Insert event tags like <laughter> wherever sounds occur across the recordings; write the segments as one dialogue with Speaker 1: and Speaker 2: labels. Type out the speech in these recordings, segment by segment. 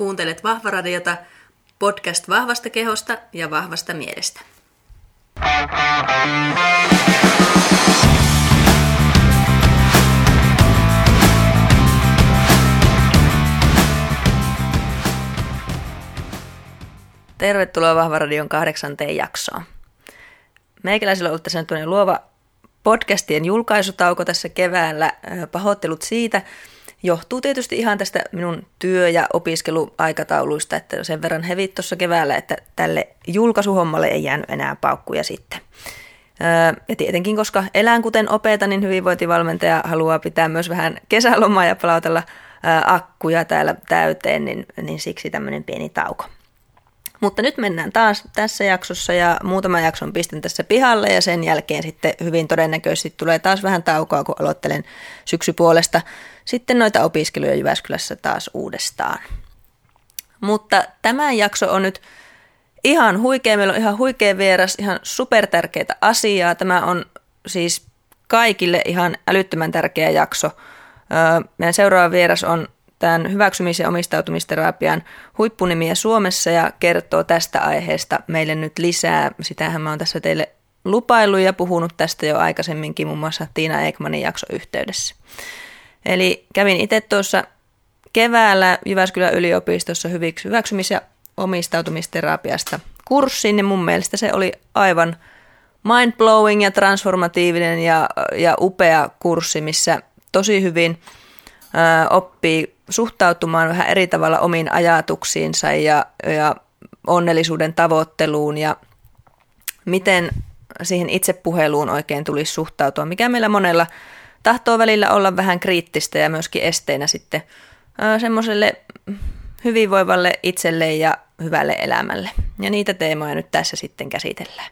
Speaker 1: Kuuntelet Vahvaradiota, podcast vahvasta kehosta ja vahvasta mielestä. Tervetuloa Vahvaradion kahdeksanteen jaksoon. Meikäläisillä on ollut tässä luova podcastien julkaisutauko tässä keväällä. Pahoittelut siitä. Johtuu tietysti ihan tästä minun työ- ja opiskeluaikatauluista, että sen verran hevit tuossa keväällä, että tälle julkaisuhommalle ei jäänyt enää paukkuja sitten. Ja tietenkin, koska elän kuten opeta, niin hyvinvointivalmentaja haluaa pitää myös vähän kesälomaa ja palautella akkuja täällä täyteen, niin, niin siksi tämmöinen pieni tauko. Mutta nyt mennään taas tässä jaksossa ja muutama jakson pistän tässä pihalle ja sen jälkeen sitten hyvin todennäköisesti tulee taas vähän taukoa, kun aloittelen syksypuolesta sitten noita opiskeluja Jyväskylässä taas uudestaan. Mutta tämä jakso on nyt ihan huikea, meillä on ihan huikea vieras, ihan supertärkeitä asiaa. Tämä on siis kaikille ihan älyttömän tärkeä jakso. Meidän seuraava vieras on tämän hyväksymis- ja omistautumisterapian huippunimiä Suomessa ja kertoo tästä aiheesta meille nyt lisää. Sitähän mä oon tässä teille lupaillut ja puhunut tästä jo aikaisemminkin muun muassa Tiina Ekmanin jakso yhteydessä. Eli kävin itse tuossa keväällä Jyväskylän yliopistossa hyväksymis- ja omistautumisterapiasta kurssin ja mun mielestä se oli aivan mind-blowing ja transformatiivinen ja, ja upea kurssi, missä tosi hyvin ö, oppii suhtautumaan vähän eri tavalla omiin ajatuksiinsa ja, ja onnellisuuden tavoitteluun ja miten siihen itsepuheluun oikein tulisi suhtautua, mikä meillä monella tahtoo välillä olla vähän kriittistä ja myöskin esteenä sitten semmoiselle hyvinvoivalle itselle ja hyvälle elämälle. Ja niitä teemoja nyt tässä sitten käsitellään.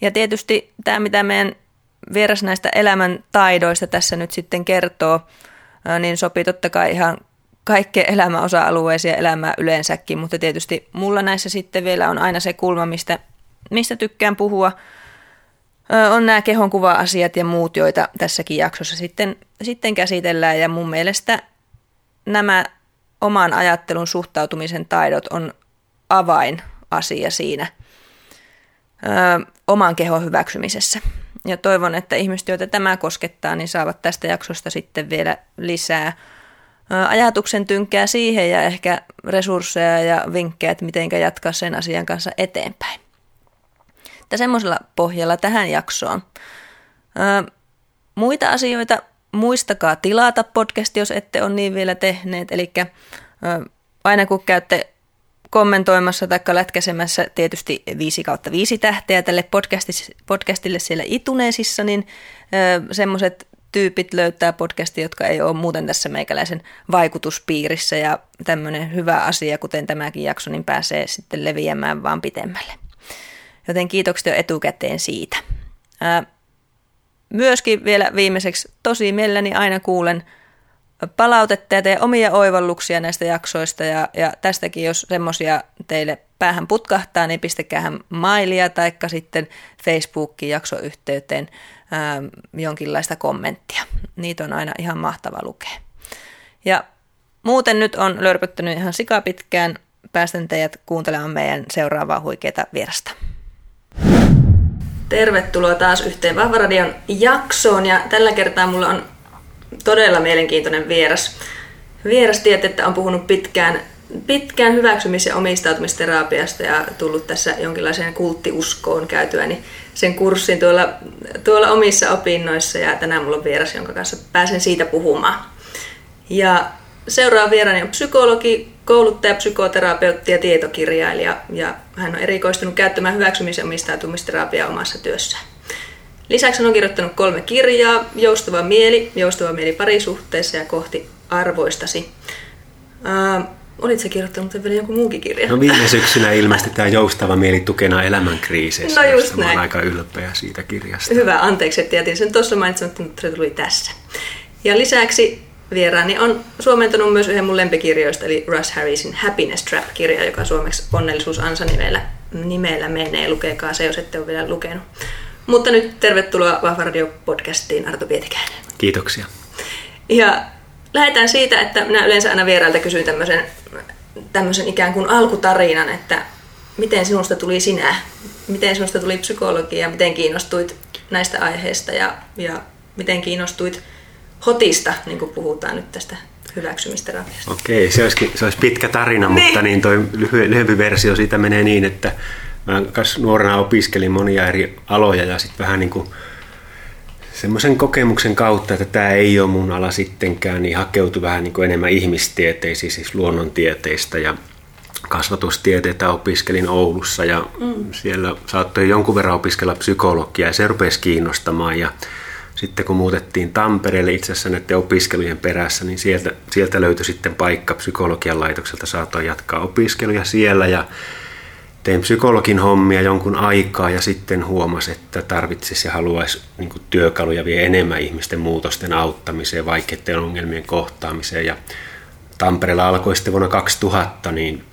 Speaker 1: Ja tietysti tämä, mitä meidän vieras näistä elämän taidoista tässä nyt sitten kertoo, niin sopii totta kai ihan kaikkeen elämän osa-alueeseen ja elämään yleensäkin, mutta tietysti mulla näissä sitten vielä on aina se kulma, mistä, mistä tykkään puhua, on nämä kehonkuva-asiat ja muut, joita tässäkin jaksossa sitten, sitten käsitellään. Ja mun mielestä nämä oman ajattelun suhtautumisen taidot on avainasia siinä ö, oman kehon hyväksymisessä. Ja toivon, että ihmiset, joita tämä koskettaa, niin saavat tästä jaksosta sitten vielä lisää ajatuksen tynkää siihen ja ehkä resursseja ja vinkkejä, että miten jatkaa sen asian kanssa eteenpäin. Että semmoisella pohjalla tähän jaksoon. muita asioita muistakaa tilata podcast, jos ette ole niin vielä tehneet. Eli aina kun käytte kommentoimassa tai lätkäsemässä tietysti 5 kautta 5 tähteä tälle podcastille siellä ituneesissa, niin semmoiset tyypit löytää podcastia, jotka ei ole muuten tässä meikäläisen vaikutuspiirissä ja tämmöinen hyvä asia, kuten tämäkin jakso, niin pääsee sitten leviämään vaan pitemmälle. Joten kiitokset jo etukäteen siitä. Ää, myöskin vielä viimeiseksi tosi mielelläni aina kuulen palautetta ja teen omia oivalluksia näistä jaksoista ja, ja tästäkin, jos semmoisia teille päähän putkahtaa, niin pistäkäähän mailia tai sitten Facebookin jaksoyhteyteen ää, jonkinlaista kommenttia. Niitä on aina ihan mahtava lukea. Ja muuten nyt on lörpöttänyt ihan sikapitkään. Päästän teidät kuuntelemaan meidän seuraavaa huikeaa vierasta. Tervetuloa taas yhteen Vahvaradion jaksoon ja tällä kertaa mulla on todella mielenkiintoinen vieras. Vieras tiedät, että on puhunut pitkään, pitkään hyväksymis- ja omistautumisterapiasta ja tullut tässä jonkinlaiseen kulttiuskoon käytyäni sen kurssin tuolla, tuolla omissa opinnoissa ja tänään mulla on vieras, jonka kanssa pääsen siitä puhumaan. Ja seuraava vieraani on psykologi, kouluttaja, psykoterapeutti ja tietokirjailija ja hän on erikoistunut käyttämään hyväksymis- ja omistautumisterapiaa omassa työssään. Lisäksi hän on kirjoittanut kolme kirjaa, Joustava mieli, Joustava mieli parisuhteessa ja Kohti arvoistasi. Olit se kirjoittanut vielä jonkun muukin kirja?
Speaker 2: No viime syksynä ilmestyi tämä Joustava mieli tukena elämänkriiseissä.
Speaker 1: No just näin.
Speaker 2: Olen aika ylpeä siitä kirjasta.
Speaker 1: Hyvä, anteeksi, että jätin sen tuossa mainitsematta, mutta se tuli tässä. Ja lisäksi vieraani on suomentanut myös yhden mun lempikirjoista, eli Russ Harrisin Happiness Trap-kirja, joka suomeksi onnellisuus ansa nimellä, nimellä menee. Lukekaa se, jos ette ole vielä lukenut. Mutta nyt tervetuloa Vahva Radio-podcastiin Arto Pietikäinen.
Speaker 2: Kiitoksia.
Speaker 1: Ja lähdetään siitä, että minä yleensä aina vierailta kysyn tämmöisen tämmöisen ikään kuin alkutarinan, että miten sinusta tuli sinä, miten sinusta tuli psykologia, miten kiinnostuit näistä aiheista ja, ja miten kiinnostuit hotista, niin kuin puhutaan nyt tästä hyväksymisterapiasta.
Speaker 2: Okei, se, olisikin, se olisi pitkä tarina, niin. mutta niin toi lyhy, lyhyempi versio siitä menee niin, että mä nuorena opiskelin monia eri aloja ja sitten vähän niin kuin semmoisen kokemuksen kautta, että tämä ei ole mun ala sittenkään, niin hakeutui vähän niin kuin enemmän ihmistieteisiin, siis luonnontieteistä ja kasvatustieteitä opiskelin Oulussa ja mm. siellä saattoi jonkun verran opiskella psykologiaa ja se rupesi kiinnostamaan ja sitten kun muutettiin Tampereelle itse asiassa näiden opiskelujen perässä, niin sieltä, sieltä löytyi sitten paikka psykologian laitokselta, saatoin jatkaa opiskeluja siellä ja tein psykologin hommia jonkun aikaa ja sitten huomasin, että tarvitsisi ja haluaisi niin työkaluja vielä enemmän ihmisten muutosten auttamiseen, vaikeiden ongelmien kohtaamiseen. Ja Tampereella alkoi sitten vuonna 2000 niin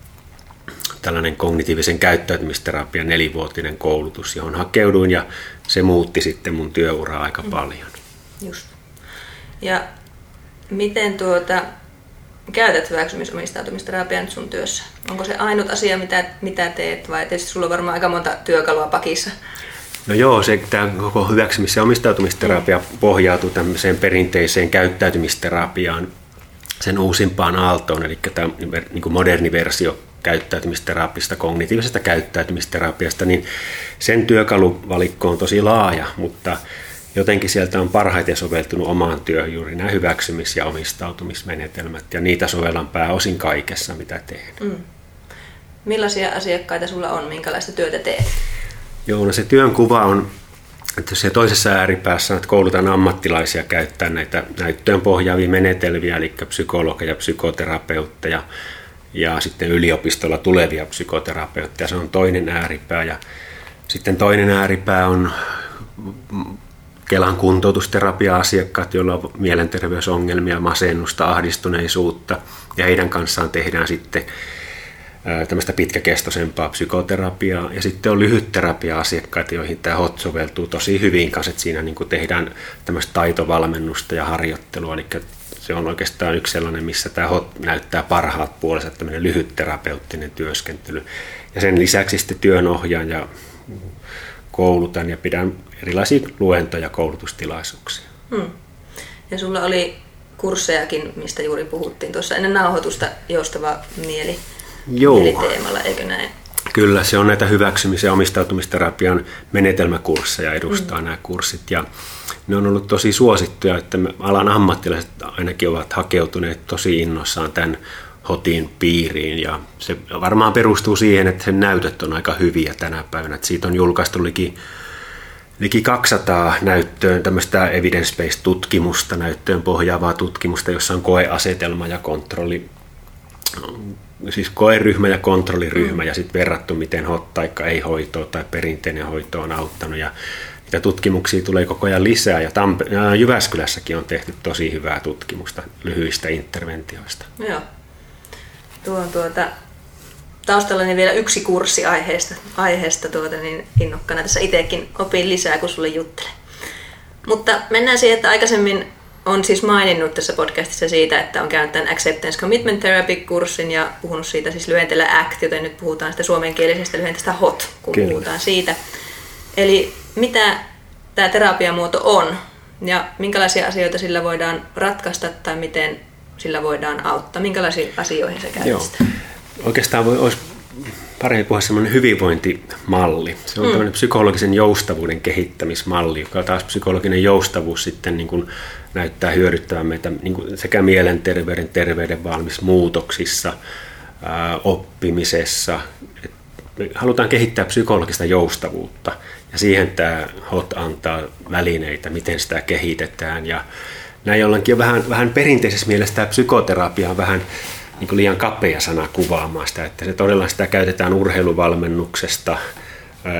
Speaker 2: tällainen kognitiivisen käyttäytymisterapian nelivuotinen koulutus, johon hakeuduin ja se muutti sitten mun työuraa aika mm. paljon.
Speaker 1: Just. Ja miten tuota, käytät hyväksymisomistautumisterapiaa nyt sun työssä? Onko se ainut asia, mitä, mitä teet, vai tietysti sulla on varmaan aika monta työkalua pakissa?
Speaker 2: No joo, se, tämä koko hyväksymis- ja omistautumisterapia mm. pohjautuu tämmöiseen perinteiseen käyttäytymisterapiaan, sen uusimpaan aaltoon, eli tämä niin kuin moderni versio käyttäytymisterapiasta, kognitiivisesta käyttäytymisterapiasta, niin sen työkaluvalikko on tosi laaja, mutta jotenkin sieltä on parhaiten soveltunut omaan työhön juuri nämä hyväksymis- ja omistautumismenetelmät, ja niitä sovellan pääosin kaikessa, mitä teen. Mm.
Speaker 1: Millaisia asiakkaita sulla on, minkälaista työtä teet?
Speaker 2: Joo, no se työn kuva on, että jos toisessa ääripäässä että koulutan ammattilaisia käyttää näitä näyttöön pohjaavia menetelmiä, eli psykologeja, psykoterapeutteja, ja sitten yliopistolla tulevia psykoterapeutteja. Se on toinen ääripää. Ja sitten toinen ääripää on Kelan kuntoutusterapia-asiakkaat, joilla on mielenterveysongelmia, masennusta, ahdistuneisuutta. Ja heidän kanssaan tehdään sitten tämmöistä pitkäkestoisempaa psykoterapiaa. Ja sitten on lyhytterapia-asiakkaita, joihin tämä HOT soveltuu tosi hyvin kanssa, että siinä niin tehdään tämmöistä taitovalmennusta ja harjoittelua. Eli se on oikeastaan yksi sellainen, missä tämä HOT näyttää parhaat puolensa, tämmöinen lyhyt terapeuttinen työskentely. Ja sen lisäksi sitten työnohjaan ja koulutan ja pidän erilaisia luentoja ja koulutustilaisuuksia. Hmm.
Speaker 1: Ja sulla oli kurssejakin, mistä juuri puhuttiin tuossa ennen nauhoitusta, joustava mieli, Joo. mieliteemalla, eikö näin?
Speaker 2: Kyllä, se on näitä hyväksymisen ja omistautumisterapian menetelmäkursseja edustaa mm. nämä kurssit. Ja ne on ollut tosi suosittuja, että alan ammattilaiset ainakin ovat hakeutuneet tosi innossaan tämän hotin piiriin ja se varmaan perustuu siihen, että sen näytöt on aika hyviä tänä päivänä. Että siitä on julkaistu liki, liki 200 näyttöön tämmöistä evidence-based tutkimusta, näyttöön pohjaavaa tutkimusta, jossa on koeasetelma ja kontrolli, siis koeryhmä ja kontrolliryhmä mm. ja sitten verrattu, miten hot tai ei hoitoa tai perinteinen hoito on auttanut. Ja ja tutkimuksia tulee koko ajan lisää ja Jyväskylässäkin on tehty tosi hyvää tutkimusta lyhyistä interventioista.
Speaker 1: Joo. Tuo on tuota, taustallani vielä yksi kurssi aiheesta, aiheesta tuota, niin innokkana tässä itsekin opin lisää, kun sulle juttelen. Mutta mennään siihen, että aikaisemmin on siis maininnut tässä podcastissa siitä, että on käynyt tämän Acceptance Commitment Therapy-kurssin ja puhunut siitä siis lyhenteellä ACT, joten nyt puhutaan sitä suomenkielisestä lyhenteestä HOT, kun Kyllä. puhutaan siitä. Eli mitä tämä terapiamuoto on ja minkälaisia asioita sillä voidaan ratkaista tai miten sillä voidaan auttaa? Minkälaisiin asioihin se käytetään?
Speaker 2: Oikeastaan voi, olisi paremmin puhua semmoinen hyvinvointimalli. Se on mm. tämmöinen psykologisen joustavuuden kehittämismalli, joka taas psykologinen joustavuus sitten niin kuin näyttää hyödyttävän meitä niin kuin sekä mielenterveyden, terveyden valmis muutoksissa, ää, oppimisessa. Et me halutaan kehittää psykologista joustavuutta ja siihen tämä HOT antaa välineitä, miten sitä kehitetään. Ja näin jollakin vähän, vähän perinteisessä mielessä tämä psykoterapia on vähän niin kuin liian kapea sana kuvaamaan sitä, että se todella sitä käytetään urheiluvalmennuksesta,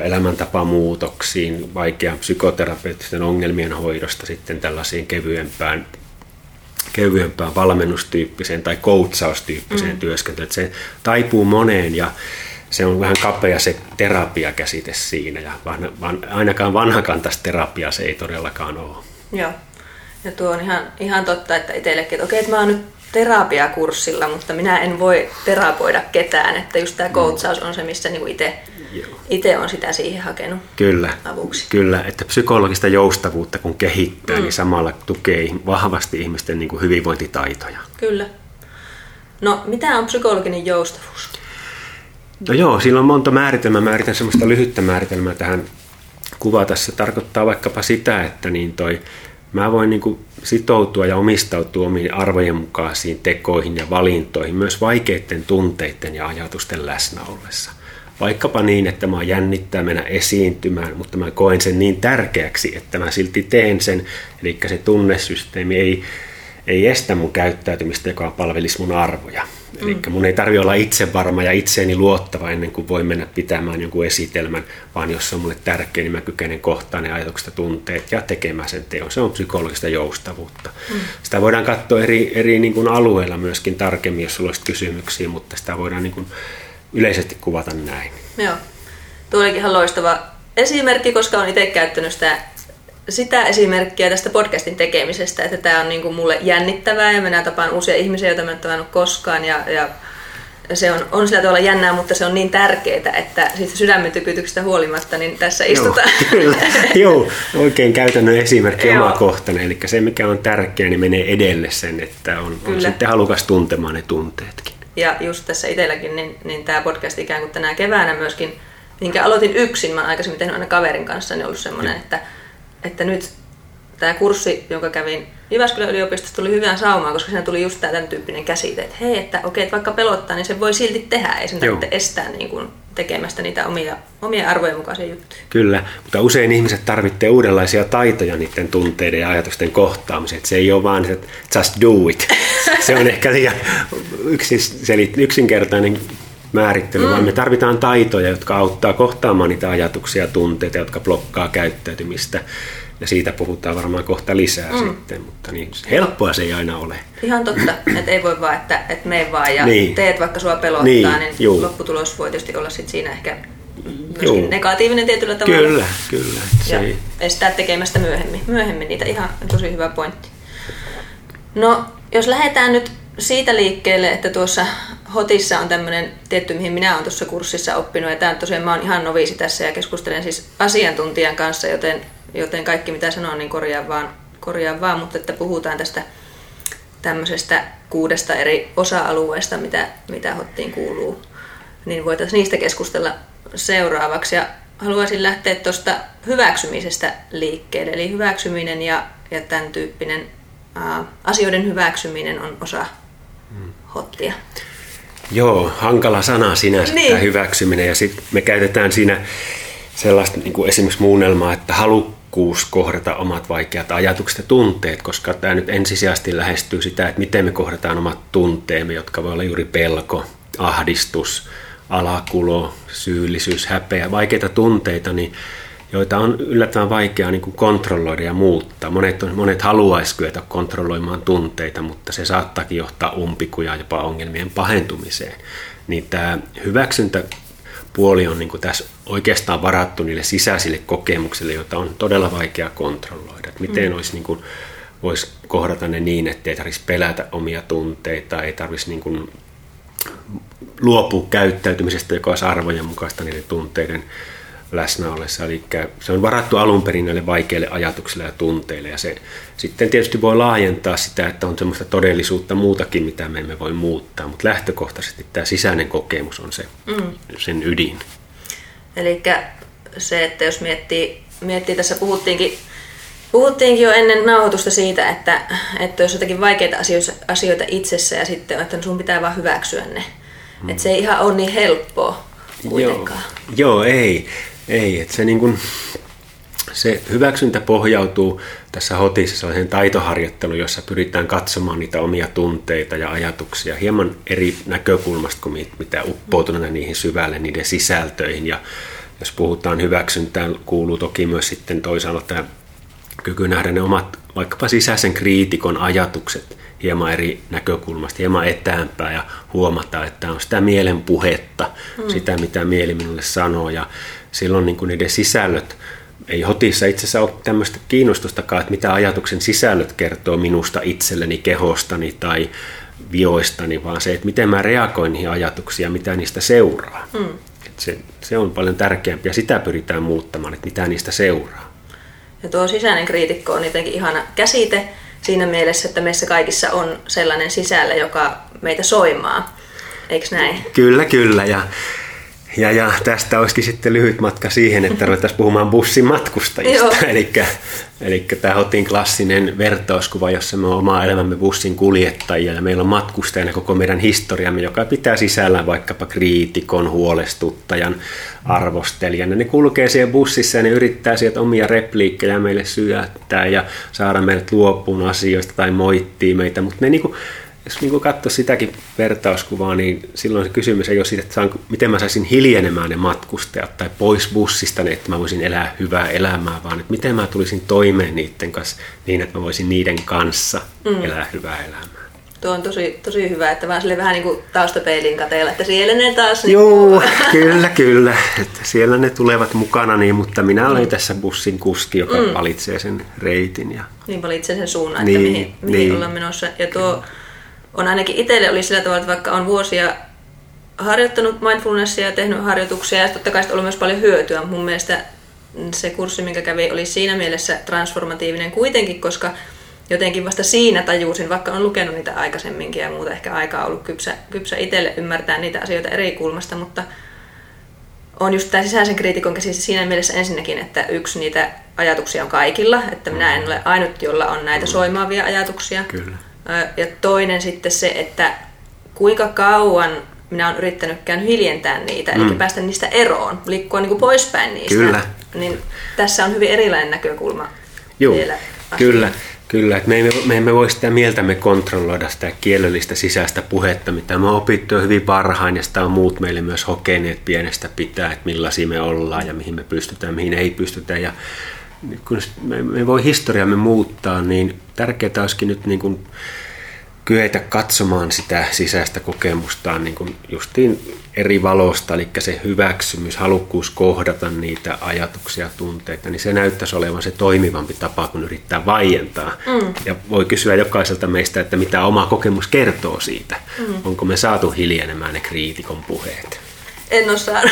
Speaker 2: elämäntapamuutoksiin, vaikean psykoterapeuttisten ongelmien hoidosta sitten tällaisiin kevyempään kevyempään valmennustyyppiseen tai coachaustyyppiseen mm. työskentelyyn. Se taipuu moneen ja se on vähän kapea se terapiakäsite siinä ja ainakaan vanhakantaista terapia se ei todellakaan ole.
Speaker 1: Joo. Ja tuo on ihan, ihan totta, että itsellekin, että okei, että mä oon nyt terapiakurssilla, mutta minä en voi terapoida ketään, että just tämä coachaus on se, missä niinku itse on sitä siihen hakenut
Speaker 2: kyllä,
Speaker 1: avuksi.
Speaker 2: Kyllä, että psykologista joustavuutta kun kehittää, mm. niin samalla tukee vahvasti ihmisten niin kuin hyvinvointitaitoja.
Speaker 1: Kyllä. No, mitä on psykologinen joustavuus?
Speaker 2: No joo, sillä on monta määritelmää. Määritän semmoista lyhyttä määritelmää tähän kuvata. Se tarkoittaa vaikkapa sitä, että niin toi, mä voin niin kuin sitoutua ja omistautua omiin arvojen mukaisiin tekoihin ja valintoihin myös vaikeiden tunteiden ja ajatusten läsnä ollessa. Vaikkapa niin, että mä jännittää mennä esiintymään, mutta mä koen sen niin tärkeäksi, että mä silti teen sen. Eli se tunnesysteemi ei, ei estä mun käyttäytymistä, joka palvelisi mun arvoja. Eli mun ei tarvi olla itsevarma ja itseeni luottava ennen kuin voi mennä pitämään jonkun esitelmän, vaan jos se on mulle tärkeä, niin mä kykenen kohtaan ne ajatukset ja tunteet ja tekemään sen teon. Se on psykologista joustavuutta. Mm. Sitä voidaan katsoa eri, eri niin kuin alueilla myöskin tarkemmin, jos sulla olisi kysymyksiä, mutta sitä voidaan niin kuin yleisesti kuvata näin.
Speaker 1: Joo. Tuo olikin ihan loistava esimerkki, koska olen itse käyttänyt sitä sitä esimerkkiä tästä podcastin tekemisestä, että tämä on niin kuin mulle jännittävää ja minä tapaan uusia ihmisiä, joita mä en tavannut koskaan ja, ja se on, on sillä tavalla jännää, mutta se on niin tärkeää, että siitä sydämen tykytyksestä huolimatta, niin tässä istutaan.
Speaker 2: Joo, <laughs> kyllä. Joo, oikein käytännön esimerkki omakohtainen. Eli se, mikä on tärkeää, niin menee edelle sen, että on, on sitten halukas tuntemaan ne tunteetkin.
Speaker 1: Ja just tässä itselläkin, niin, niin tämä podcast ikään kuin tänä keväänä myöskin, minkä aloitin yksin, mä olen aikaisemmin tehnyt aina kaverin kanssa, niin ollut semmoinen, että että nyt tämä kurssi, jonka kävin Jyväskylän yliopistossa, tuli hyvään saumaan, koska siinä tuli just tämän tyyppinen käsite, että hei, että okei, että vaikka pelottaa, niin se voi silti tehdä, ei sen tarvitse estää niin kuin tekemästä niitä omia, omia arvojen mukaisia juttuja.
Speaker 2: Kyllä, mutta usein ihmiset tarvitsee uudenlaisia taitoja niiden tunteiden ja ajatusten kohtaamiseen. Se ei ole vaan, että just do it. <laughs> Se on ehkä liian yksinkertainen määrittely, mm. vaan me tarvitaan taitoja, jotka auttaa kohtaamaan niitä ajatuksia ja tunteita, jotka blokkaa käyttäytymistä. Ja siitä puhutaan varmaan kohta lisää mm. sitten, mutta niin helppoa se ei aina ole.
Speaker 1: Ihan totta, <clears throat> että ei voi vaan, että, että mene vaan ja niin. teet vaikka sua pelottaa, niin, niin juu. lopputulos voi tietysti olla sit siinä ehkä myöskin negatiivinen tietyllä tavalla.
Speaker 2: Kyllä, kyllä.
Speaker 1: Se ja ei. estää tekemästä myöhemmin, myöhemmin niitä ihan tosi hyvä pointti. No, jos lähdetään nyt siitä liikkeelle, että tuossa Hotissa on tämmöinen tietty, mihin minä olen tuossa kurssissa oppinut, ja tämä tosiaan mä oon ihan noviisi tässä ja keskustelen siis asiantuntijan kanssa, joten, joten kaikki mitä sanon, niin korjaan vaan, korjaan vaan, mutta että puhutaan tästä tämmöisestä kuudesta eri osa-alueesta, mitä, mitä Hottiin kuuluu, niin voitaisiin niistä keskustella seuraavaksi. Ja haluaisin lähteä tuosta hyväksymisestä liikkeelle, eli hyväksyminen ja, ja tämän tyyppinen asioiden hyväksyminen on osa. Hottia.
Speaker 2: Joo, hankala sana sinänsä niin. tämä hyväksyminen ja sitten me käytetään siinä sellaista niin kuin esimerkiksi muunnelmaa, että halukkuus kohdata omat vaikeat ajatukset ja tunteet, koska tämä nyt ensisijaisesti lähestyy sitä, että miten me kohdataan omat tunteemme, jotka voi olla juuri pelko, ahdistus, alakulo, syyllisyys, häpeä, vaikeita tunteita, niin joita on yllättävän vaikeaa niin kuin kontrolloida ja muuttaa. Monet, on, monet haluaisi kyetä kontrolloimaan tunteita, mutta se saattaakin johtaa umpikuja jopa ongelmien pahentumiseen. Niin tämä hyväksyntäpuoli on niin kuin tässä oikeastaan varattu niille sisäisille kokemuksille, joita on todella vaikea kontrolloida. Että miten mm. olisi niin kuin, voisi kohdata ne niin, että ei tarvitsisi pelätä omia tunteita, ei tarvitsisi niin kuin luopua käyttäytymisestä, joka olisi arvojen mukaista niiden tunteiden läsnä ollessa. Eli se on varattu alun perin näille vaikeille ajatuksille ja tunteille. Ja se sitten tietysti voi laajentaa sitä, että on semmoista todellisuutta muutakin, mitä me emme voi muuttaa. Mutta lähtökohtaisesti tämä sisäinen kokemus on se, mm. sen ydin.
Speaker 1: Eli se, että jos miettii, miettii tässä puhuttiinkin Puhuttiinkin jo ennen nauhoitusta siitä, että, että jos jotakin vaikeita asioita itsessä ja sitten, että sun pitää vaan hyväksyä ne. Mm. Että se ei ihan ole niin helppoa kuitenkaan.
Speaker 2: Joo, Joo ei. Ei, että se, niin kuin, se hyväksyntä pohjautuu tässä hotissa sellaiseen taitoharjoitteluun, jossa pyritään katsomaan niitä omia tunteita ja ajatuksia hieman eri näkökulmasta kuin mitä uppoutuneena niihin syvälle, niiden sisältöihin. Ja jos puhutaan hyväksyntään, kuuluu toki myös sitten toisaalta tämä kyky nähdä ne omat vaikkapa sisäisen kriitikon ajatukset hieman eri näkökulmasta, hieman etäämpää ja huomata, että on sitä mielen puhetta, mm. sitä mitä mieli minulle sanoo ja silloin niin kuin niiden sisällöt, ei hotissa itse asiassa ole tämmöistä kiinnostustakaan, että mitä ajatuksen sisällöt kertoo minusta itselleni, kehostani tai vioistani, vaan se, että miten mä reagoin niihin ajatuksiin ja mitä niistä seuraa. Mm. Se, se on paljon tärkeämpi ja sitä pyritään muuttamaan, että mitä niistä seuraa.
Speaker 1: Ja tuo sisäinen kriitikko on jotenkin ihana käsite siinä mielessä, että meissä kaikissa on sellainen sisällä, joka meitä soimaa. Eikö näin?
Speaker 2: Kyllä, kyllä. Ja ja, ja tästä olisikin sitten lyhyt matka siihen, että ruvettaisiin puhumaan bussin matkustajista. eli, eli tämä Hotin klassinen vertauskuva, jossa me on oma elämämme bussin kuljettajia ja meillä on matkustajana koko meidän historiamme, joka pitää sisällään vaikkapa kriitikon, huolestuttajan, arvostelijan. Ja ne kulkee siellä bussissa ja ne yrittää sieltä omia repliikkejä meille syöttää ja saada meidät luopuun asioista tai moittii meitä, mutta ne niinku jos niin katsoo sitäkin vertauskuvaa, niin silloin se kysymys ei ole siitä, että saan, miten mä saisin hiljenemään ne matkustajat tai pois bussista, niin että mä voisin elää hyvää elämää, vaan että miten mä tulisin toimeen niiden kanssa niin, että mä voisin niiden kanssa mm. elää hyvää elämää.
Speaker 1: Tuo on tosi, tosi hyvä, että vaan sille vähän niin kuin taustapeilin kateella, että siellä ne taas...
Speaker 2: Niin Joo, kyllä, kyllä. Että siellä ne tulevat mukana, niin, mutta minä olen mm. tässä bussin kuski, joka mm. valitsee sen reitin. Ja...
Speaker 1: Niin valitsee sen suunnan, niin, että mihin, mihin niin. ollaan menossa. Ja tuo, on ainakin itselle oli sillä tavalla, että vaikka on vuosia harjoittanut mindfulnessia ja tehnyt harjoituksia ja totta kai ollut myös paljon hyötyä. Mun mielestä se kurssi, minkä kävi, oli siinä mielessä transformatiivinen kuitenkin, koska jotenkin vasta siinä tajusin, vaikka on lukenut niitä aikaisemminkin ja muuta ehkä aikaa ollut kypsä, kypsä itselle ymmärtää niitä asioita eri kulmasta, mutta on just tämä sisäisen kriitikon käsissä siinä mielessä ensinnäkin, että yksi niitä ajatuksia on kaikilla, että minä en ole ainut, jolla on näitä soimaavia ajatuksia.
Speaker 2: Kyllä
Speaker 1: ja toinen sitten se, että kuinka kauan minä olen yrittänyt käyn hiljentää niitä, mm. eli päästä niistä eroon, liikkua niin kuin poispäin niistä.
Speaker 2: Kyllä.
Speaker 1: Niin tässä on hyvin erilainen näkökulma
Speaker 2: Joo, vielä. Kyllä, kyllä. Et me, emme, me emme voi sitä mieltämme kontrolloida sitä kielellistä sisäistä puhetta, mitä me on opittu hyvin varhain, ja sitä on muut meille myös hokeneet pienestä pitää, että millaisia me ollaan ja mihin me pystytään, mihin ei pystytä. Ja kun me, me voi historiamme muuttaa, niin tärkeää olisikin nyt niin kuin kyetä katsomaan sitä sisäistä kokemustaan niin kuin justiin eri valosta, eli se hyväksymys, halukkuus kohdata niitä ajatuksia, tunteita, niin se näyttäisi olevan se toimivampi tapa, kun yrittää vaientaa. Mm. Ja voi kysyä jokaiselta meistä, että mitä oma kokemus kertoo siitä. Mm. Onko me saatu hiljenemään ne kriitikon puheet?
Speaker 1: En ole saanut.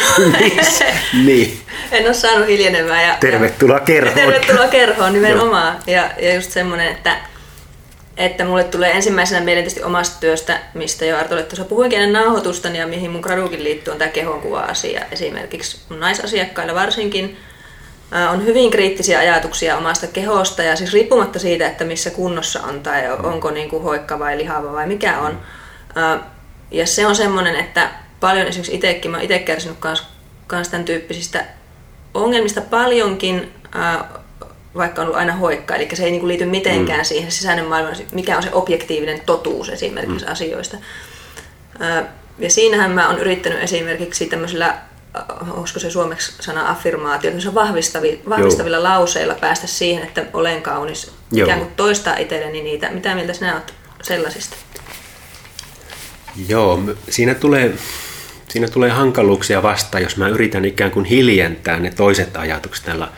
Speaker 2: niin. <laughs>
Speaker 1: En ole saanut hiljenemään. Ja,
Speaker 2: tervetuloa kerhoon.
Speaker 1: Tervetuloa kerhoon nimenomaan. ja, ja just semmoinen, että, että mulle tulee ensimmäisenä mieleen tietysti omasta työstä, mistä jo Artolle tuossa puhuinkin ennen nauhoitusta, ja mihin mun gradukin liittyy, on tämä kehonkuva-asia. Esimerkiksi mun naisasiakkailla varsinkin on hyvin kriittisiä ajatuksia omasta kehosta, ja siis riippumatta siitä, että missä kunnossa on, tai onko niin kuin hoikka vai lihava vai mikä on. Ja se on semmoinen, että paljon esimerkiksi itsekin, mä oon itse kärsinyt kans, kans tämän tyyppisistä ongelmista paljonkin, ää, vaikka on ollut aina hoikka, eli se ei niinku liity mitenkään mm. siihen sisäinen maailmaan, mikä on se objektiivinen totuus esimerkiksi mm. asioista. Ää, ja siinähän mä oon yrittänyt esimerkiksi tämmöisellä, olisiko se suomeksi sana affirmaatio, vahvistavilla, vahvistavilla lauseilla päästä siihen, että olen kaunis, Joo. ikään kuin toistaa itselleni niitä. Mitä mieltä sinä olet sellaisista?
Speaker 2: Joo, siinä tulee siinä tulee hankaluuksia vastaan, jos mä yritän ikään kuin hiljentää ne toiset ajatukset näillä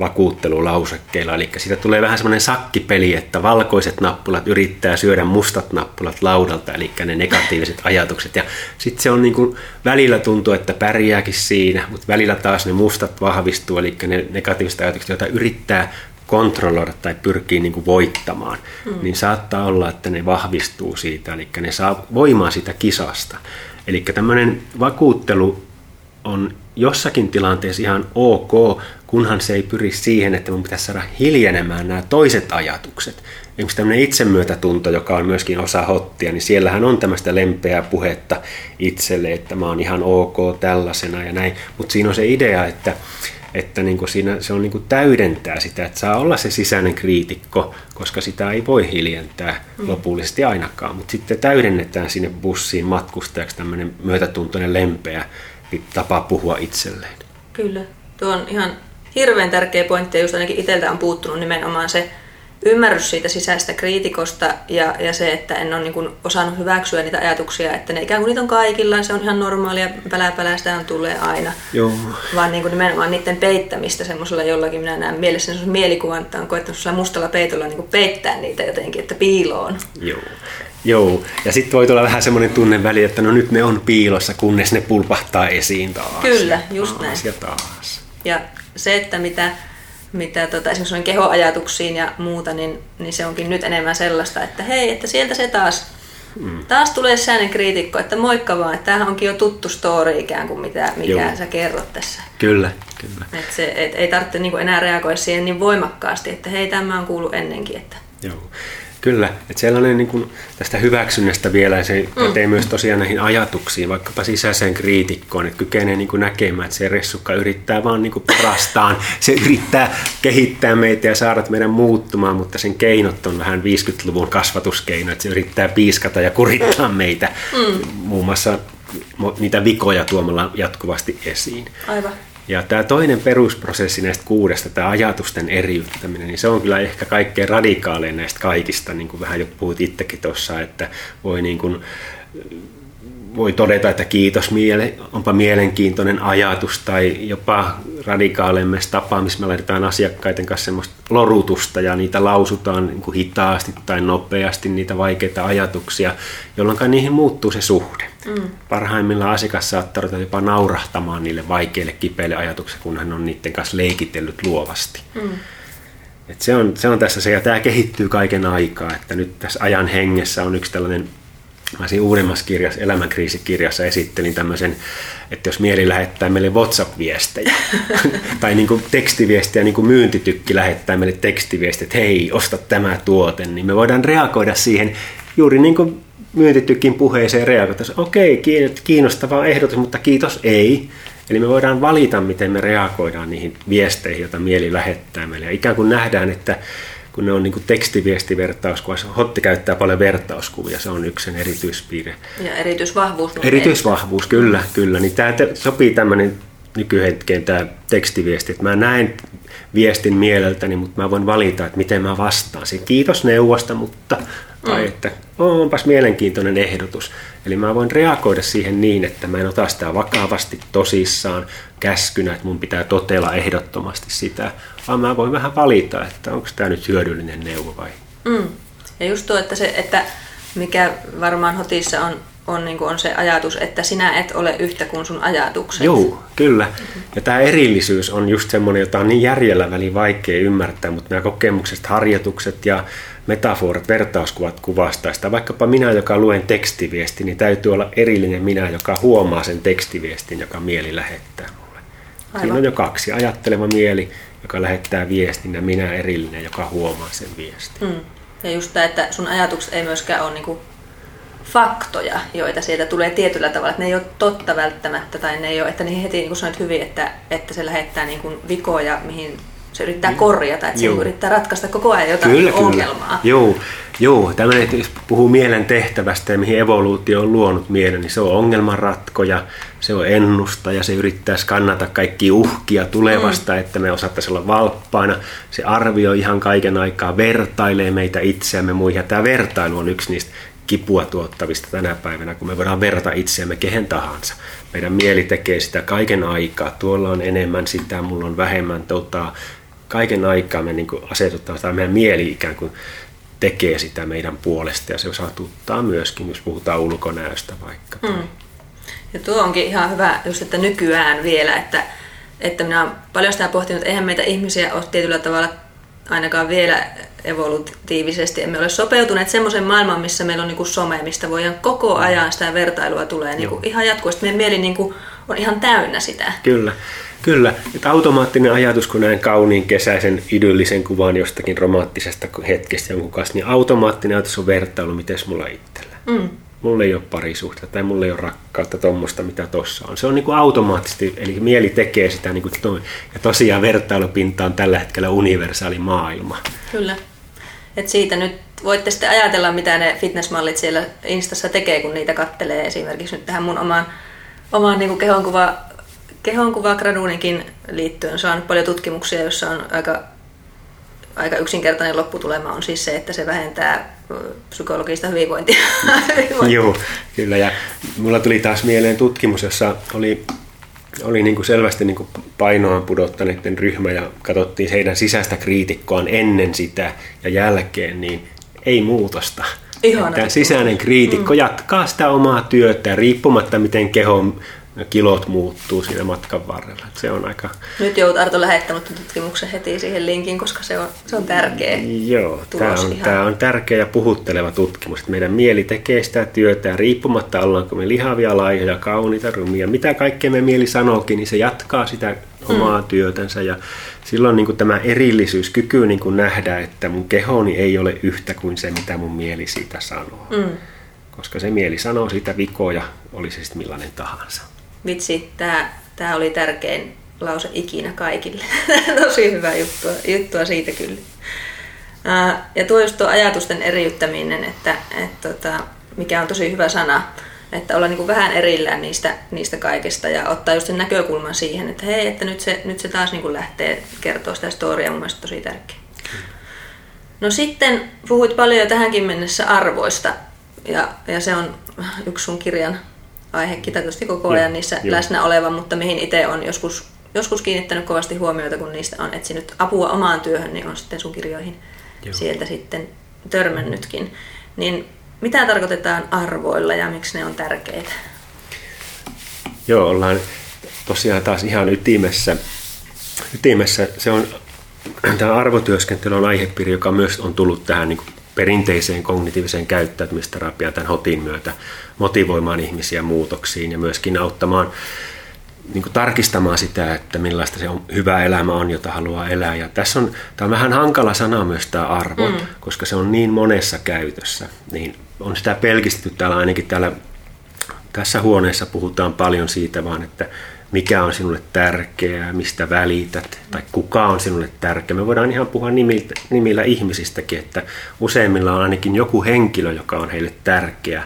Speaker 2: vakuuttelulausekkeilla. Eli siitä tulee vähän semmoinen sakkipeli, että valkoiset nappulat yrittää syödä mustat nappulat laudalta, eli ne negatiiviset ajatukset. Ja sitten se on niin kuin, välillä tuntuu, että pärjääkin siinä, mutta välillä taas ne mustat vahvistuu, eli ne negatiiviset ajatukset, joita yrittää kontrolloida tai pyrkii niin kuin voittamaan, mm. niin saattaa olla, että ne vahvistuu siitä, eli ne saa voimaa siitä kisasta. Eli tämmöinen vakuuttelu on jossakin tilanteessa ihan ok, kunhan se ei pyri siihen, että mun pitäisi saada hiljenemään nämä toiset ajatukset. Esimerkiksi tämmöinen itsemyötätunto, joka on myöskin osa hottia, niin siellähän on tämmöistä lempeää puhetta itselle, että mä oon ihan ok tällaisena ja näin. Mutta siinä on se idea, että että niin kuin siinä se on niin kuin täydentää sitä, että saa olla se sisäinen kriitikko, koska sitä ei voi hiljentää mm. lopullisesti ainakaan. Mutta sitten täydennetään sinne bussiin matkustajaksi tämmöinen myötätuntoinen lempeä tapa puhua itselleen.
Speaker 1: Kyllä, tuo on ihan hirveän tärkeä pointti ja just ainakin itseltä on puuttunut nimenomaan se, ymmärrys siitä sisäistä kriitikosta ja, ja se, että en ole niin kuin osannut hyväksyä niitä ajatuksia, että ne ikään kuin niitä on kaikilla, se on ihan normaalia, pälää sitä tulee aina.
Speaker 2: Joo.
Speaker 1: Vaan niin kuin nimenomaan niiden peittämistä semmoisella jollakin, minä näen mielessä semmoisen mielikuvan, että on koettanut mustalla peitolla niin kuin peittää niitä jotenkin, että piiloon.
Speaker 2: Joo. Joo, ja sitten voi tulla vähän semmoinen tunne väli, että no nyt ne on piilossa, kunnes ne pulpahtaa esiin taas.
Speaker 1: Kyllä, just
Speaker 2: taas
Speaker 1: näin.
Speaker 2: Ja taas.
Speaker 1: Ja se, että mitä, mitä tota, esimerkiksi on kehoajatuksiin ja muuta, niin, niin se onkin nyt enemmän sellaista, että hei, että sieltä se taas, mm. taas tulee sellainen kriitikko, että moikka vaan, että tämähän onkin jo tuttu story ikään kuin mitä, mikä Joo. sä kerrot tässä.
Speaker 2: Kyllä, kyllä.
Speaker 1: Et se, et ei tarvitse niinku enää reagoida siihen niin voimakkaasti, että hei, tämä on kuullut ennenkin. Että.
Speaker 2: Joo. Kyllä, että sellainen niin kuin tästä hyväksynnästä vielä, se mm. pätee mm. myös tosiaan näihin ajatuksiin, vaikkapa sisäiseen kriitikkoon, että kykenee niin kuin näkemään, että se ressukka yrittää vaan niin kuin parastaan, <laughs> se yrittää kehittää meitä ja saada meidän muuttumaan, mutta sen keinot on vähän 50-luvun kasvatuskeino, että se yrittää piiskata ja kurittaa meitä, mm. muun muassa niitä vikoja tuomalla jatkuvasti esiin.
Speaker 1: Aivan.
Speaker 2: Ja tämä toinen perusprosessi näistä kuudesta, tämä ajatusten eriyttäminen, niin se on kyllä ehkä kaikkein radikaalein näistä kaikista, niin kuin vähän jo puhut itsekin tuossa, että voi niin kuin voi todeta, että kiitos, miele, onpa mielenkiintoinen ajatus tai jopa radikaalemmassa tapa, missä me laitetaan asiakkaiden kanssa semmoista lorutusta ja niitä lausutaan niin kuin hitaasti tai nopeasti, niitä vaikeita ajatuksia, jolloin niihin muuttuu se suhde. Mm. Parhaimmillaan asiakas saattaa ruveta jopa naurahtamaan niille vaikeille, kipeille ajatuksille, kun hän on niiden kanssa leikitellyt luovasti. Mm. Et se, on, se on tässä se, ja tämä kehittyy kaiken aikaa, että nyt tässä ajan hengessä on yksi tällainen Mä siinä uudemmassa kirjassa, elämänkriisikirjassa esittelin tämmöisen, että jos mieli lähettää meille WhatsApp-viestejä <laughs> tai niin kuin tekstiviestiä, niin kuin myyntitykki lähettää meille tekstiviestiä, että hei, osta tämä tuote, niin me voidaan reagoida siihen juuri niin kuin myyntitykin puheeseen reagoida. Okei, kiinnostava ehdotus, mutta kiitos ei. Eli me voidaan valita, miten me reagoidaan niihin viesteihin, joita mieli lähettää meille. Ja ikään kuin nähdään, että kun ne on niin tekstiviestivertauskuvia. Hotti käyttää paljon vertauskuvia, se on yksi sen erityispiirre.
Speaker 1: Ja erityisvahvuus.
Speaker 2: Erityisvahvuus, kyllä, kyllä. Niin tämä sopii tämmöinen nykyhetkeen tämä tekstiviesti, että mä näen viestin mieleltäni, mutta mä voin valita, että miten mä vastaan. Siinä kiitos neuvosta, mutta tai mm. että onpas mielenkiintoinen ehdotus. Eli mä voin reagoida siihen niin, että mä en ota sitä vakavasti tosissaan käskynä, että mun pitää totella ehdottomasti sitä, vaan mä voin vähän valita, että onko tämä nyt hyödyllinen neuvo vai.
Speaker 1: Mm. Ja just tuo, että, se, että mikä varmaan hotissa on, on, niin on se ajatus, että sinä et ole yhtä kuin sun ajatukset.
Speaker 2: Joo, kyllä. Ja tämä erillisyys on just semmoinen, jota on niin järjellä väliin vaikea ymmärtää, mutta nämä kokemukset, harjoitukset ja metaforat, vertauskuvat kuvastaa sitä. Vaikkapa minä, joka luen tekstiviesti, niin täytyy olla erillinen minä, joka huomaa sen tekstiviestin, joka mieli lähettää mulle. Aivan. Siinä on jo kaksi. Ajatteleva mieli, joka lähettää viestin, ja minä erillinen, joka huomaa sen viestin. Mm.
Speaker 1: Ja just tämä, että sun ajatukset ei myöskään ole niinku faktoja, joita sieltä tulee tietyllä tavalla, että ne ei ole totta välttämättä, tai ne ei ole, että niin heti niin kuin sanoit hyvin, että, että se lähettää niin kuin vikoja, mihin se yrittää korjata, että se Joo. yrittää ratkaista koko ajan jotain kyllä, ongelmaa.
Speaker 2: Kyllä. Joo, Joo, tämmöinen, että jos puhuu mielen tehtävästä ja mihin evoluutio on luonut mielen, niin se on ongelmanratkoja, se on ennustaja, se yrittää skannata kaikki uhkia tulevasta, mm. että me osattaisiin olla valppaina. Se arvioi ihan kaiken aikaa, vertailee meitä itseämme muihin. Ja tämä vertailu on yksi niistä kipua tuottavista tänä päivänä, kun me voidaan verrata itseämme kehen tahansa. Meidän mieli tekee sitä kaiken aikaa. Tuolla on enemmän sitä, mulla on vähemmän tota, kaiken aikaa me niin asetutaan, tai meidän mieli ikään kuin tekee sitä meidän puolesta ja se satuttaa myöskin, jos puhutaan ulkonäöstä vaikka. Mm.
Speaker 1: Ja tuo onkin ihan hyvä just, että nykyään vielä, että, että minä olen paljon sitä pohtinut, että eihän meitä ihmisiä ole tietyllä tavalla ainakaan vielä evolutiivisesti. Emme ole sopeutuneet semmoisen maailmaan, missä meillä on niin kuin some, mistä voidaan koko ajan sitä vertailua tulee niin kuin ihan jatkuvasti. Meidän mieli niin kuin on ihan täynnä sitä.
Speaker 2: Kyllä. Kyllä, että automaattinen ajatus, kun näen kauniin kesäisen idyllisen kuvan jostakin romanttisesta hetkestä jonkun kanssa, niin automaattinen ajatus on vertailu, miten mulla itsellä. Mm. Mulla ei ole parisuhdetta tai mulla ei ole rakkautta tuommoista, mitä tuossa on. Se on niin kuin automaattisesti, eli mieli tekee sitä niin kuin toi. Ja tosiaan vertailupinta on tällä hetkellä universaali maailma.
Speaker 1: Kyllä. Et siitä nyt voitte sitten ajatella, mitä ne fitnessmallit siellä Instassa tekee, kun niitä kattelee esimerkiksi nyt tähän mun omaan, omaan niin kuin kehonkuva kehonkuvagraduunikin liittyen saanut paljon tutkimuksia, joissa on aika, aika yksinkertainen lopputulema on siis se, että se vähentää psykologista hyvinvointia. <laughs>
Speaker 2: Joo, kyllä. Ja mulla tuli taas mieleen tutkimus, jossa oli, oli niin kuin selvästi niin kuin painoaan pudottaneiden ryhmä ja katsottiin heidän sisäistä kriitikkoaan ennen sitä ja jälkeen, niin ei muutosta.
Speaker 1: Ihana
Speaker 2: Tämä sisäinen kriitikko mm. jatkaa sitä omaa työtä riippumatta miten kehon kilot muuttuu siinä matkan varrella. Se on aika...
Speaker 1: Nyt joudut Arto lähettämään tutkimuksen heti siihen linkin, koska se on, se on tärkeä
Speaker 2: Joo, tämä on, tämä on tärkeä ja puhutteleva tutkimus. Että meidän mieli tekee sitä työtä ja riippumatta ollaanko me lihavia, laihoja, kauniita, rumia, mitä kaikkea me mieli sanookin, niin se jatkaa sitä omaa mm. työtänsä ja silloin niin kuin tämä erillisyys, kyky niin kuin nähdä, että mun kehoni ei ole yhtä kuin se, mitä mun mieli siitä sanoo. Mm. Koska se mieli sanoo siitä vikoja, oli se sitten millainen tahansa.
Speaker 1: Vitsi, tämä, tämä oli tärkein lause ikinä kaikille. <laughs> Tosi hyvä juttua, juttua siitä kyllä. Ja tuo just tuo ajatusten eriyttäminen, että, että, että mikä on tosi hyvä sana, että olla niin vähän erillään niistä, niistä kaikesta ja ottaa just sen näkökulman siihen, että hei, että nyt se, nyt se taas niin lähtee kertoa sitä storiaa, mun mielestä tosi tärkeä. No sitten puhuit paljon jo tähänkin mennessä arvoista ja, ja se on yksi sun kirjan aihekin tietysti koko ajan niissä jo. läsnä oleva, mutta mihin itse on joskus, joskus kiinnittänyt kovasti huomiota, kun niistä on etsinyt apua omaan työhön, niin on sitten sun kirjoihin Joo. sieltä sitten törmännytkin. Niin mitä tarkoitetaan arvoilla ja miksi ne on tärkeitä?
Speaker 2: Joo, ollaan tosiaan taas ihan ytimessä. ytimessä. Se on, <clears throat> tämä arvotyöskentely on aihepiiri, joka myös on tullut tähän niin perinteiseen kognitiiviseen käyttäytymisterapiaan tämän HOTin myötä motivoimaan ihmisiä muutoksiin ja myöskin auttamaan niin kuin tarkistamaan sitä, että millaista se on, hyvä elämä on, jota haluaa elää. Ja tässä on, tämä on vähän hankala sana myös tämä arvo, mm. koska se on niin monessa käytössä. Niin on sitä pelkistetty täällä ainakin täällä tässä huoneessa puhutaan paljon siitä vaan, että mikä on sinulle tärkeää, mistä välität tai kuka on sinulle tärkeä. Me voidaan ihan puhua nimillä, nimillä ihmisistäkin, että useimmilla on ainakin joku henkilö, joka on heille tärkeä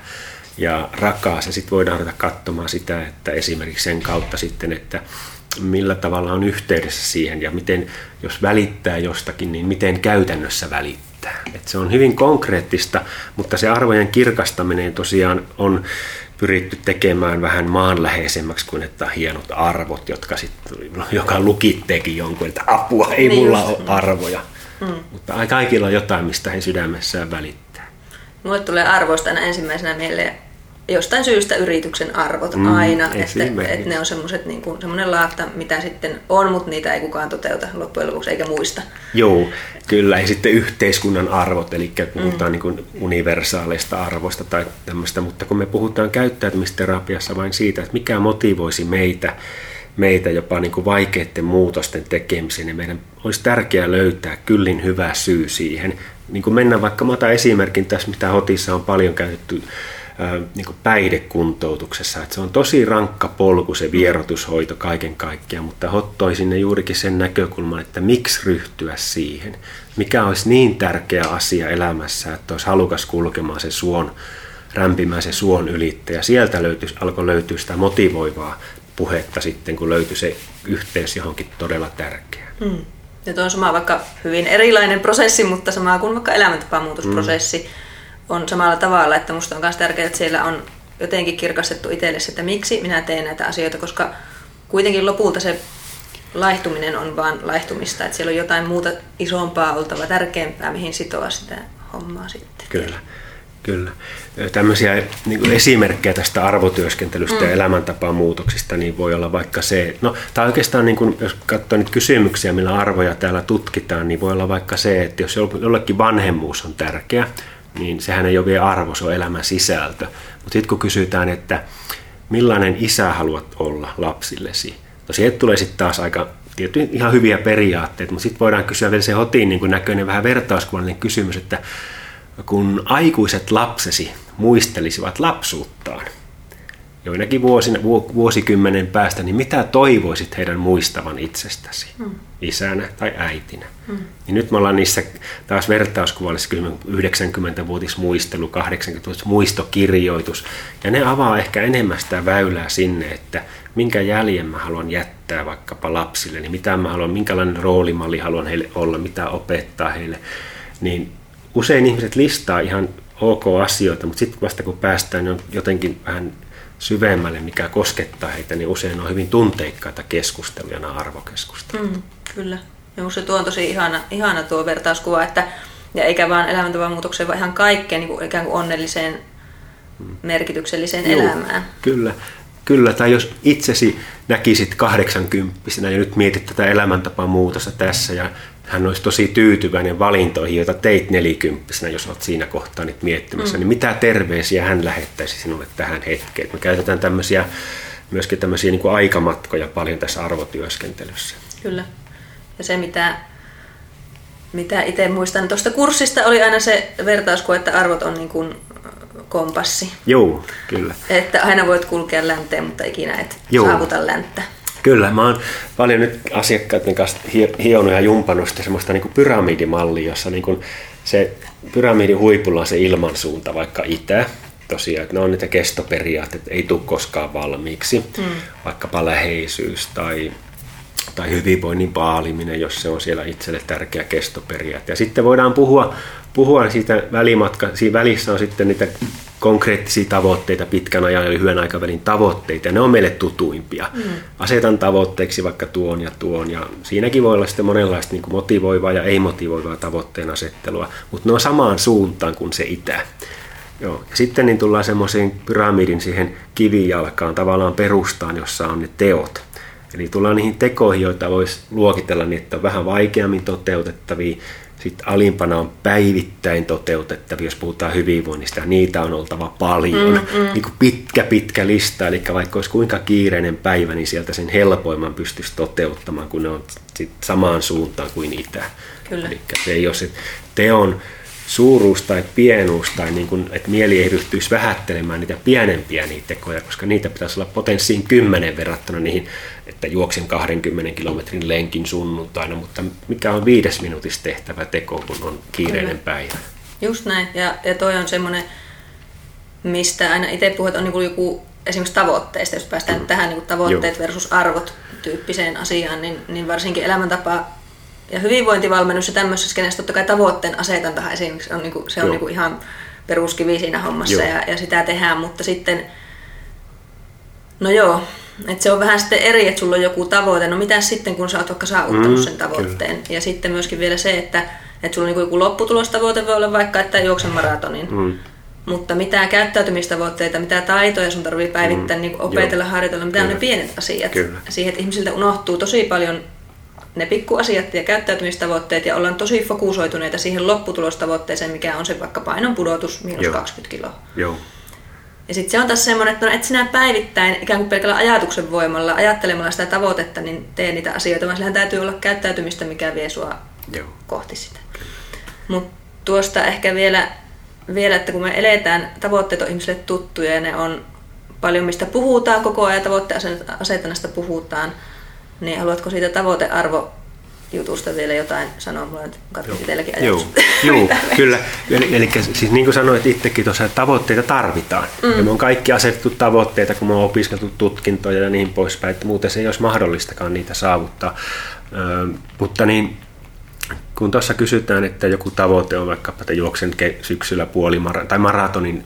Speaker 2: ja rakas. Ja sitten voidaan ruveta katsomaan sitä, että esimerkiksi sen kautta sitten, että millä tavalla on yhteydessä siihen ja miten, jos välittää jostakin, niin miten käytännössä välittää. Et se on hyvin konkreettista, mutta se arvojen kirkastaminen tosiaan on pyritty tekemään vähän maanläheisemmäksi kuin että hienot arvot, jotka sitten, joka lukitteekin jonkun, että apua, ei niin mulla just. ole arvoja. Mm. Mutta kaikilla on jotain, mistä he sydämessään välittää.
Speaker 1: Mulle tulee arvoista aina ensimmäisenä mieleen jostain syystä yrityksen arvot mm, aina, että, että ne on semmoiset niin kuin, semmoinen laatta, mitä sitten on, mutta niitä ei kukaan toteuta loppujen lopuksi eikä muista.
Speaker 2: Joo, kyllä. Ja sitten yhteiskunnan arvot, eli puhutaan mm. niin kuin universaaleista arvoista tai tämmöistä, mutta kun me puhutaan käyttäytymisterapiassa vain siitä, että mikä motivoisi meitä, meitä jopa niin kuin vaikeiden muutosten tekemiseen, niin meidän olisi tärkeää löytää kyllin hyvä syy siihen. Niin kuin mennään vaikka, mä otan esimerkin tässä, mitä Hotissa on paljon käytetty, niin kuin päihdekuntoutuksessa. Että se on tosi rankka polku se vierotushoito kaiken kaikkiaan, mutta hottoi sinne juurikin sen näkökulman, että miksi ryhtyä siihen. Mikä olisi niin tärkeä asia elämässä, että olisi halukas kulkemaan se suon, rämpimään se suon ylittäjä. Ja sieltä löytyisi, alkoi löytyä sitä motivoivaa puhetta sitten, kun löytyi se yhteys johonkin todella tärkeään. Hmm.
Speaker 1: Ja tuo on sama vaikka hyvin erilainen prosessi, mutta sama kuin vaikka elämäntapamuutosprosessi. Hmm on samalla tavalla, että musta on myös tärkeää, että siellä on jotenkin kirkastettu itselle, että miksi minä teen näitä asioita, koska kuitenkin lopulta se laihtuminen on vain laihtumista, että siellä on jotain muuta isompaa oltava, tärkeämpää, mihin sitoa sitä hommaa sitten.
Speaker 2: Kyllä. Kyllä. Tämmöisiä niin esimerkkejä tästä arvotyöskentelystä mm. ja elämäntapamuutoksista niin voi olla vaikka se, no tämä oikeastaan niin kuin, jos katsoo nyt kysymyksiä, millä arvoja täällä tutkitaan, niin voi olla vaikka se, että jos jollekin vanhemmuus on tärkeä, niin sehän ei ole vielä arvo, se on elämän sisältö. Mutta sitten kun kysytään, että millainen isä haluat olla lapsillesi, no sieltä tulee sitten taas aika tietty ihan hyviä periaatteita, mutta sitten voidaan kysyä vielä se hotiin niin näköinen vähän vertauskuvallinen kysymys, että kun aikuiset lapsesi muistelisivat lapsuuttaan, joinakin vuosina, vuosikymmenen päästä, niin mitä toivoisit heidän muistavan itsestäsi, mm. isänä tai äitinä? Mm. Niin nyt me ollaan niissä taas vertauskuvallisissa 90-vuotismuistelu, 80-vuotis muistokirjoitus, ja ne avaa ehkä enemmän sitä väylää sinne, että minkä jäljen mä haluan jättää vaikkapa lapsille, niin mitä mä haluan, minkälainen roolimalli haluan heille olla, mitä opettaa heille, niin usein ihmiset listaa ihan ok asioita, mutta sitten vasta kun päästään niin jotenkin vähän syvemmälle, mikä koskettaa heitä, niin usein on hyvin tunteikkaita keskusteluja, nämä arvokeskustelut. Mm,
Speaker 1: kyllä. Ja se tuo on tosi ihana, ihana tuo vertauskuva, että Ja eikä vaan elämäntavan muutokseen, vaan ihan kaikkeen niin kuin ikään kuin onnelliseen, merkitykselliseen
Speaker 2: Juu,
Speaker 1: elämään.
Speaker 2: Kyllä. Kyllä, tai jos itsesi näkisit 80 ja nyt mietit tätä elämäntapaa muutosta tässä ja hän olisi tosi tyytyväinen valintoihin, joita teit nelikymppisenä, jos olet siinä kohtaa nyt miettimässä, mm. niin mitä terveisiä hän lähettäisi sinulle tähän hetkeen? Me käytetään tämmöisiä, myöskin tämmöisiä niin kuin aikamatkoja paljon tässä arvotyöskentelyssä.
Speaker 1: Kyllä. Ja se, mitä, mitä itse muistan tuosta kurssista, oli aina se vertauskoe, että arvot on niin kuin kompassi.
Speaker 2: Joo, kyllä.
Speaker 1: Että aina voit kulkea länteen, mutta ikinä et
Speaker 2: Joo.
Speaker 1: saavuta länttä.
Speaker 2: Kyllä, mä oon paljon nyt asiakkaiden kanssa hionut ja jumpannut sitä semmoista niin pyramidimallia, jossa niin kuin se pyramidin huipulla on se ilmansuunta, vaikka itä, tosiaan, että ne on niitä kestoperiaatteet, ei tule koskaan valmiiksi, mm. vaikkapa läheisyys tai, tai hyvinvoinnin paaliminen, jos se on siellä itselle tärkeä kestoperiaate. Ja sitten voidaan puhua, puhua siitä välimatka, siinä välissä on sitten niitä konkreettisia tavoitteita, pitkän ajan ja lyhyen aikavälin tavoitteita, ja ne on meille tutuimpia. Mm. Asetan tavoitteeksi vaikka tuon ja tuon, ja siinäkin voi olla sitten monenlaista niin kuin motivoivaa ja ei-motivoivaa tavoitteen asettelua, mutta ne on samaan suuntaan kuin se itä. Joo. Ja sitten niin tullaan semmoiseen pyramidin siihen kivijalkaan, tavallaan perustaan, jossa on ne teot. Eli tullaan niihin tekoihin, joita voisi luokitella niin, että on vähän vaikeammin toteutettavia, sitten alimpana on päivittäin toteutettavia, jos puhutaan hyvinvoinnista, ja niitä on oltava paljon. Mm, mm. Niin kuin pitkä, pitkä lista, eli vaikka olisi kuinka kiireinen päivä, niin sieltä sen helpoimman pystyisi toteuttamaan, kun ne on sit samaan suuntaan kuin itä.
Speaker 1: Kyllä.
Speaker 2: Eli se ei ole se teon suuruus tai pienuus, tai niin kuin, että mieli ei ryhtyisi vähättelemään niitä pienempiä niitä tekoja, koska niitä pitäisi olla potenssiin kymmenen verrattuna niihin, että juoksen 20 kilometrin lenkin sunnuntaina, mutta mikä on viides minuutissa tehtävä teko, kun on kiireinen Kyllä. päivä.
Speaker 1: Just näin, ja, ja toi on semmoinen, mistä aina itse puhut, on niin joku esimerkiksi tavoitteista, jos päästään mm. tähän niin tavoitteet Joo. versus arvot tyyppiseen asiaan, niin, niin varsinkin elämäntapa ja hyvinvointivalmennus ja tämmöisessä skeneessä totta kai tavoitteen asetantahan esimerkiksi on, niinku, se on niinku ihan peruskivi siinä hommassa ja, ja, sitä tehdään, mutta sitten, no joo, että se on vähän sitten eri, että sulla on joku tavoite. No mitä sitten, kun sä oot vaikka saavuttanut mm, sen tavoitteen? Kyllä. Ja sitten myöskin vielä se, että, että sulla on niinku joku lopputulostavoite voi olla vaikka, että juoksen maratonin. Mm. Mutta mitä käyttäytymistavoitteita, mitä taitoja sun tarvii päivittää, mm. niin opetella, Joo. harjoitella, mitä Kyllä. on ne pienet asiat. Kyllä. Siihen, että ihmisiltä unohtuu tosi paljon ne pikkuasiat ja käyttäytymistavoitteet ja ollaan tosi fokusoituneita siihen lopputulostavoitteeseen, mikä on se vaikka painon pudotus miinus Joo. 20 kiloa.
Speaker 2: Joo.
Speaker 1: Ja sitten se on taas semmoinen, että no et sinä päivittäin ikään kuin pelkällä ajatuksen voimalla, ajattelemalla sitä tavoitetta, niin tee niitä asioita, vaan sillähän täytyy olla käyttäytymistä, mikä vie sua Joo. kohti sitä. Mutta tuosta ehkä vielä, vielä, että kun me eletään, tavoitteet on ihmisille tuttuja ja ne on paljon mistä puhutaan koko ajan, tavoitteen asetannasta puhutaan, niin haluatko siitä tavoitearvo jutusta vielä jotain sanoa? Mulla nyt teilläkin ajatus.
Speaker 2: Joo, <laughs> Joo kyllä. Eli, eli siis niin kuin sanoit itsekin tuossa, että tavoitteita tarvitaan. Mm. Ja me on kaikki asetettu tavoitteita, kun me on opiskeltu tutkintoja ja niin poispäin, että muuten se ei olisi mahdollistakaan niitä saavuttaa. Ö, mutta niin, kun tuossa kysytään, että joku tavoite on vaikka, että juoksen syksyllä puoli mara- tai maratonin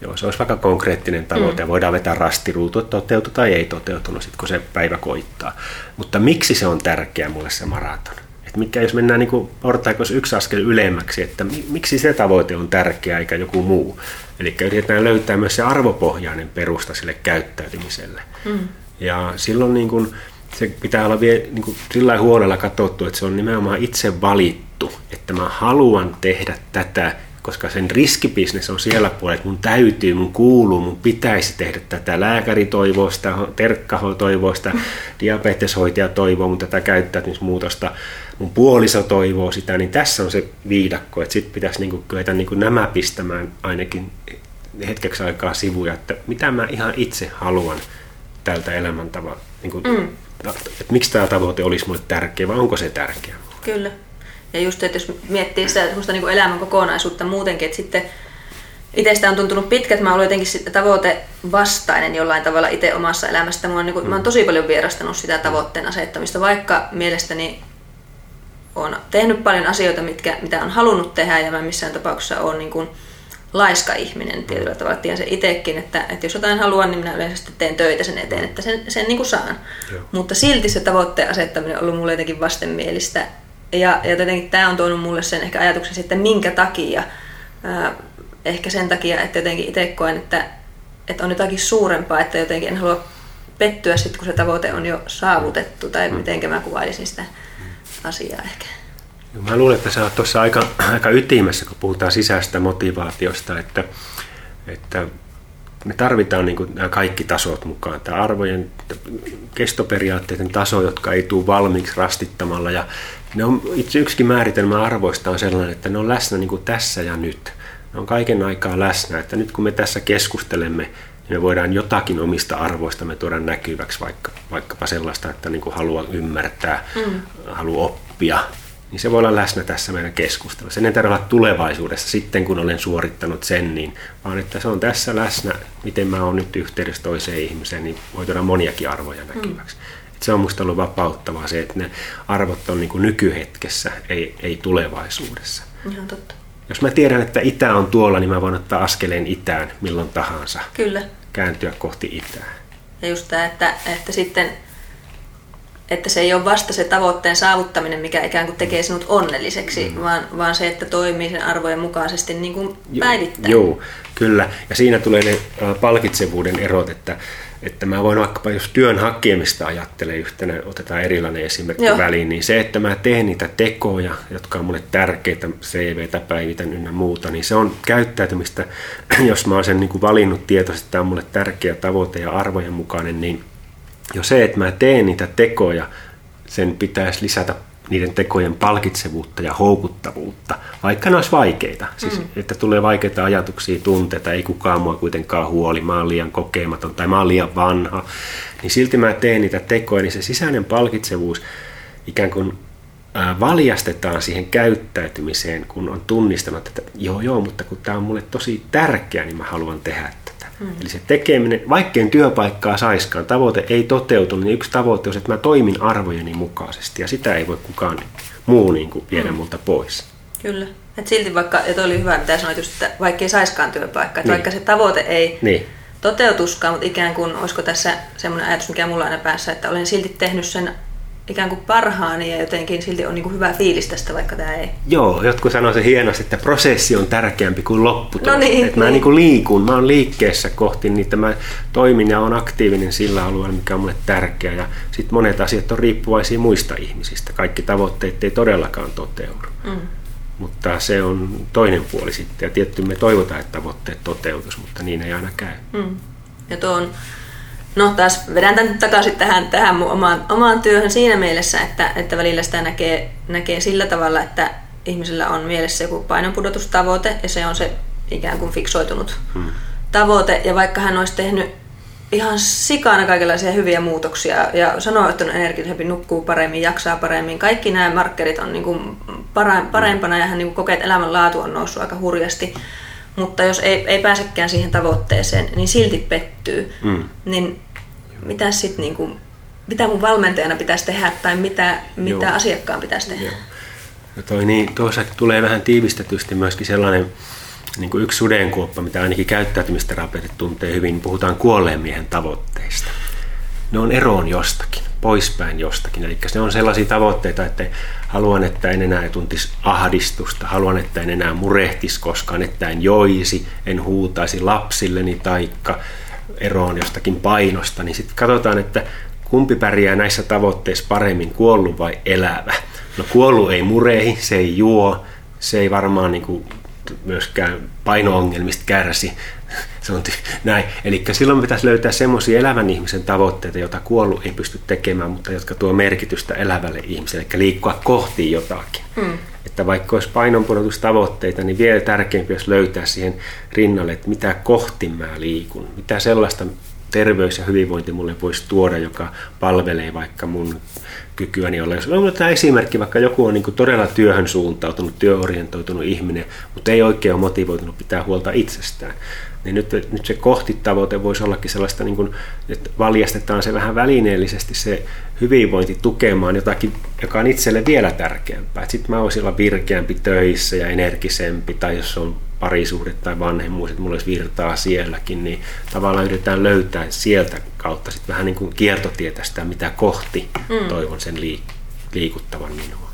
Speaker 2: Joo, se olisi vaikka konkreettinen tavoite mm. voidaan vetää rastiruutu, että toteutu tai ei toteutunut sitten, kun se päivä koittaa. Mutta miksi se on tärkeä mulle se maraton? Et mikä, jos mennään niin portaikos yksi askel ylemmäksi, että miksi se tavoite on tärkeä eikä joku muu. Eli yritetään löytää myös se arvopohjainen perusta sille käyttäytymiselle. Mm. Ja silloin niin kuin, se pitää olla vielä niin kuin, sillä huolella katsottu, että se on nimenomaan itse valittu, että mä haluan tehdä tätä koska sen riskibisnes on siellä puolella, että mun täytyy, mun kuuluu, mun pitäisi tehdä tätä. Lääkäri toivoo sitä, terkkaho toivoo sitä, diabeteshoitaja toivoo mun tätä käyttäytymismuutosta, mun puoliso toivoo sitä, niin tässä on se viidakko, että sitten pitäisi niinku kyetä niinku nämä pistämään ainakin hetkeksi aikaa sivuja, että mitä mä ihan itse haluan tältä elämäntavalta, niinku, mm. että miksi tämä tavoite olisi mulle tärkeä vai onko se tärkeä?
Speaker 1: Kyllä. Ja just, että jos miettii sitä niin elämän kokonaisuutta muutenkin, että sitten itsestä on tuntunut pitkä, että mä olen jotenkin tavoite vastainen jollain tavalla itse omassa elämässä. Mä oon, niin kuin, mä oon tosi paljon vierastanut sitä tavoitteen asettamista, vaikka mielestäni on tehnyt paljon asioita, mitkä, mitä on halunnut tehdä ja mä missään tapauksessa on niin kuin laiska ihminen tietyllä tavalla. Tiedän se itsekin, että, että jos jotain haluan, niin minä yleensä teen töitä sen eteen, että sen, sen niin kuin saan. Joo. Mutta silti se tavoitteen asettaminen on ollut mulle jotenkin vastenmielistä Ja, ja jotenkin tämä on tuonut mulle sen ehkä ajatuksen sitten, minkä takia. Ää, ehkä sen takia, että jotenkin itse koen, että, että on jotakin suurempaa, että jotenkin en halua pettyä sitten, kun se tavoite on jo saavutettu, tai mm. miten mä kuvailisin sitä asiaa ehkä.
Speaker 2: Mä luulen, että sä oot tuossa aika, <clears throat> aika ytimessä, kun puhutaan sisäistä motivaatiosta, että, että me tarvitaan niin kuin nämä kaikki tasot mukaan. Tämä arvojen kestoperiaatteiden taso, jotka ei tule valmiiksi rastittamalla. Ja ne on, itse yksikin määritelmä arvoista on sellainen, että ne on läsnä niin kuin tässä ja nyt. Ne on kaiken aikaa läsnä, että nyt kun me tässä keskustelemme, niin me voidaan jotakin omista arvoista me tuoda näkyväksi, vaikka, vaikkapa sellaista, että niin kuin haluaa ymmärtää, mm. haluaa oppia, niin se voi olla läsnä tässä meidän keskustelussa. Sen ei tarvitse olla tulevaisuudessa sitten, kun olen suorittanut sen, niin, vaan että se on tässä läsnä, miten mä oon nyt yhteydessä toiseen ihmiseen, niin voi tuoda moniakin arvoja näkyväksi. Mm. Et se on minusta ollut vapauttavaa se, että ne arvot on niin kuin nykyhetkessä, ei, ei tulevaisuudessa.
Speaker 1: Ihan totta.
Speaker 2: Jos mä tiedän, että itä on tuolla, niin mä voin ottaa askeleen itään milloin tahansa.
Speaker 1: Kyllä.
Speaker 2: Kääntyä kohti itää.
Speaker 1: Ja just tämä, että, että sitten että se ei ole vasta se tavoitteen saavuttaminen, mikä ikään kuin tekee sinut onnelliseksi, mm. vaan, vaan se, että toimii sen arvojen mukaisesti niin kuin päivittäin.
Speaker 2: Joo, kyllä. Ja siinä tulee ne palkitsevuuden erot, että, että mä voin vaikkapa, jos työn hakemista ajattelee yhtenä, otetaan erilainen esimerkki Joo. väliin, niin se, että mä teen niitä tekoja, jotka on mulle tärkeitä, CVtä päivitän ynnä muuta, niin se on käyttäytymistä, <clears throat> jos mä oon sen niin kuin valinnut tietoisesti, että tämä on mulle tärkeä tavoite ja arvojen mukainen, niin jo se, että mä teen niitä tekoja, sen pitäisi lisätä niiden tekojen palkitsevuutta ja houkuttavuutta, vaikka ne olisi vaikeita. Siis, mm. Että tulee vaikeita ajatuksia, tunteita, ei kukaan mua kuitenkaan huoli, mä oon liian kokematon tai mä oon liian vanha. Niin silti mä teen niitä tekoja, niin se sisäinen palkitsevuus ikään kuin valjastetaan siihen käyttäytymiseen, kun on tunnistanut, että joo joo, mutta kun tämä on mulle tosi tärkeä, niin mä haluan tehdä Mm. Eli se tekeminen, vaikkei työpaikkaa saiskaan, tavoite ei toteutu, niin yksi tavoite on se, että mä toimin arvojeni mukaisesti ja sitä ei voi kukaan muu niin kuin viedä mm. multa pois.
Speaker 1: Kyllä. Et silti vaikka, ja toi oli hyvä, mitä sanoit just, että vaikka ei saiskaan työpaikkaa, niin. vaikka se tavoite ei niin. toteutuskaan, mutta ikään kuin, olisiko tässä semmoinen ajatus, mikä mulla on aina päässä, että olen silti tehnyt sen ikään kuin parhaani ja jotenkin silti on niin kuin hyvä fiilis tästä, vaikka tämä ei.
Speaker 2: Joo, jotkut sanoo se hienosti, että prosessi on tärkeämpi kuin lopputulos.
Speaker 1: No niin,
Speaker 2: että niin. mä niin kuin liikun, mä oon liikkeessä kohti niitä, mä toimin ja on aktiivinen sillä alueella, mikä on mulle tärkeä. Ja sitten monet asiat on riippuvaisia muista ihmisistä. Kaikki tavoitteet ei todellakaan toteudu. Mm. Mutta se on toinen puoli sitten. Ja tietty me toivotaan, että tavoitteet toteutus, mutta niin ei aina käy. Mm.
Speaker 1: Ja tuo on no taas vedän tämän takaisin tähän, tähän mun omaan, omaan työhön siinä mielessä, että, että välillä sitä näkee, näkee sillä tavalla, että ihmisellä on mielessä joku painonpudotustavoite ja se on se ikään kuin fiksoitunut hmm. tavoite. Ja vaikka hän olisi tehnyt ihan sikana kaikenlaisia hyviä muutoksia ja sanoo, että on energisempi, nukkuu paremmin, jaksaa paremmin. Kaikki nämä markkerit on niin kuin parempana ja hän niin kuin kokee, että elämänlaatu on noussut aika hurjasti mutta jos ei, ei pääsekään siihen tavoitteeseen, niin silti pettyy. Mm. Niin mitä sitten niin kuin, mitä mun valmentajana pitäisi tehdä tai mitä, mitä asiakkaan pitäisi tehdä? Joo.
Speaker 2: No toi niin, tuossa tulee vähän tiivistetysti myöskin sellainen niin kuin yksi sudenkuoppa, mitä ainakin käyttäytymisterapeutit tuntee hyvin, puhutaan kuolleen miehen tavoitteista. Ne on eroon jostakin, poispäin jostakin. Eli se on sellaisia tavoitteita, että haluan, että en enää tuntisi ahdistusta, haluan, että en enää murehtisi koskaan, että en joisi, en huutaisi lapsilleni taikka eroon jostakin painosta, niin sitten katsotaan, että kumpi pärjää näissä tavoitteissa paremmin, kuollut vai elävä. No kuollut ei murehi, se ei juo, se ei varmaan niin kuin myöskään paino-ongelmista kärsi. <laughs> Se on näin. Eli silloin pitäisi löytää semmoisia elävän ihmisen tavoitteita, joita kuollut ei pysty tekemään, mutta jotka tuo merkitystä elävälle ihmiselle, eli liikkua kohti jotakin. Hmm. Että vaikka olisi painonpudotustavoitteita, niin vielä tärkeämpi olisi löytää siihen rinnalle, että mitä kohti mä liikun, mitä sellaista terveys ja hyvinvointi mulle voisi tuoda, joka palvelee vaikka mun kykyäni olla. Jos on tämä esimerkki, vaikka joku on niin todella työhön suuntautunut, työorientoitunut ihminen, mutta ei oikein ole motivoitunut pitää huolta itsestään, niin nyt, nyt se kohtitavoite voisi ollakin sellaista, niin kuin, että valjastetaan se vähän välineellisesti se hyvinvointi tukemaan jotakin, joka on itselle vielä tärkeämpää. Sitten mä voisin olla virkeämpi töissä ja energisempi, tai jos on parisuhde tai vanhemmuus, että mulla olisi virtaa sielläkin, niin tavallaan yritetään löytää sieltä kautta sitten vähän niin kuin kiertotietä sitä, mitä kohti mm. toivon sen liik- liikuttavan minua.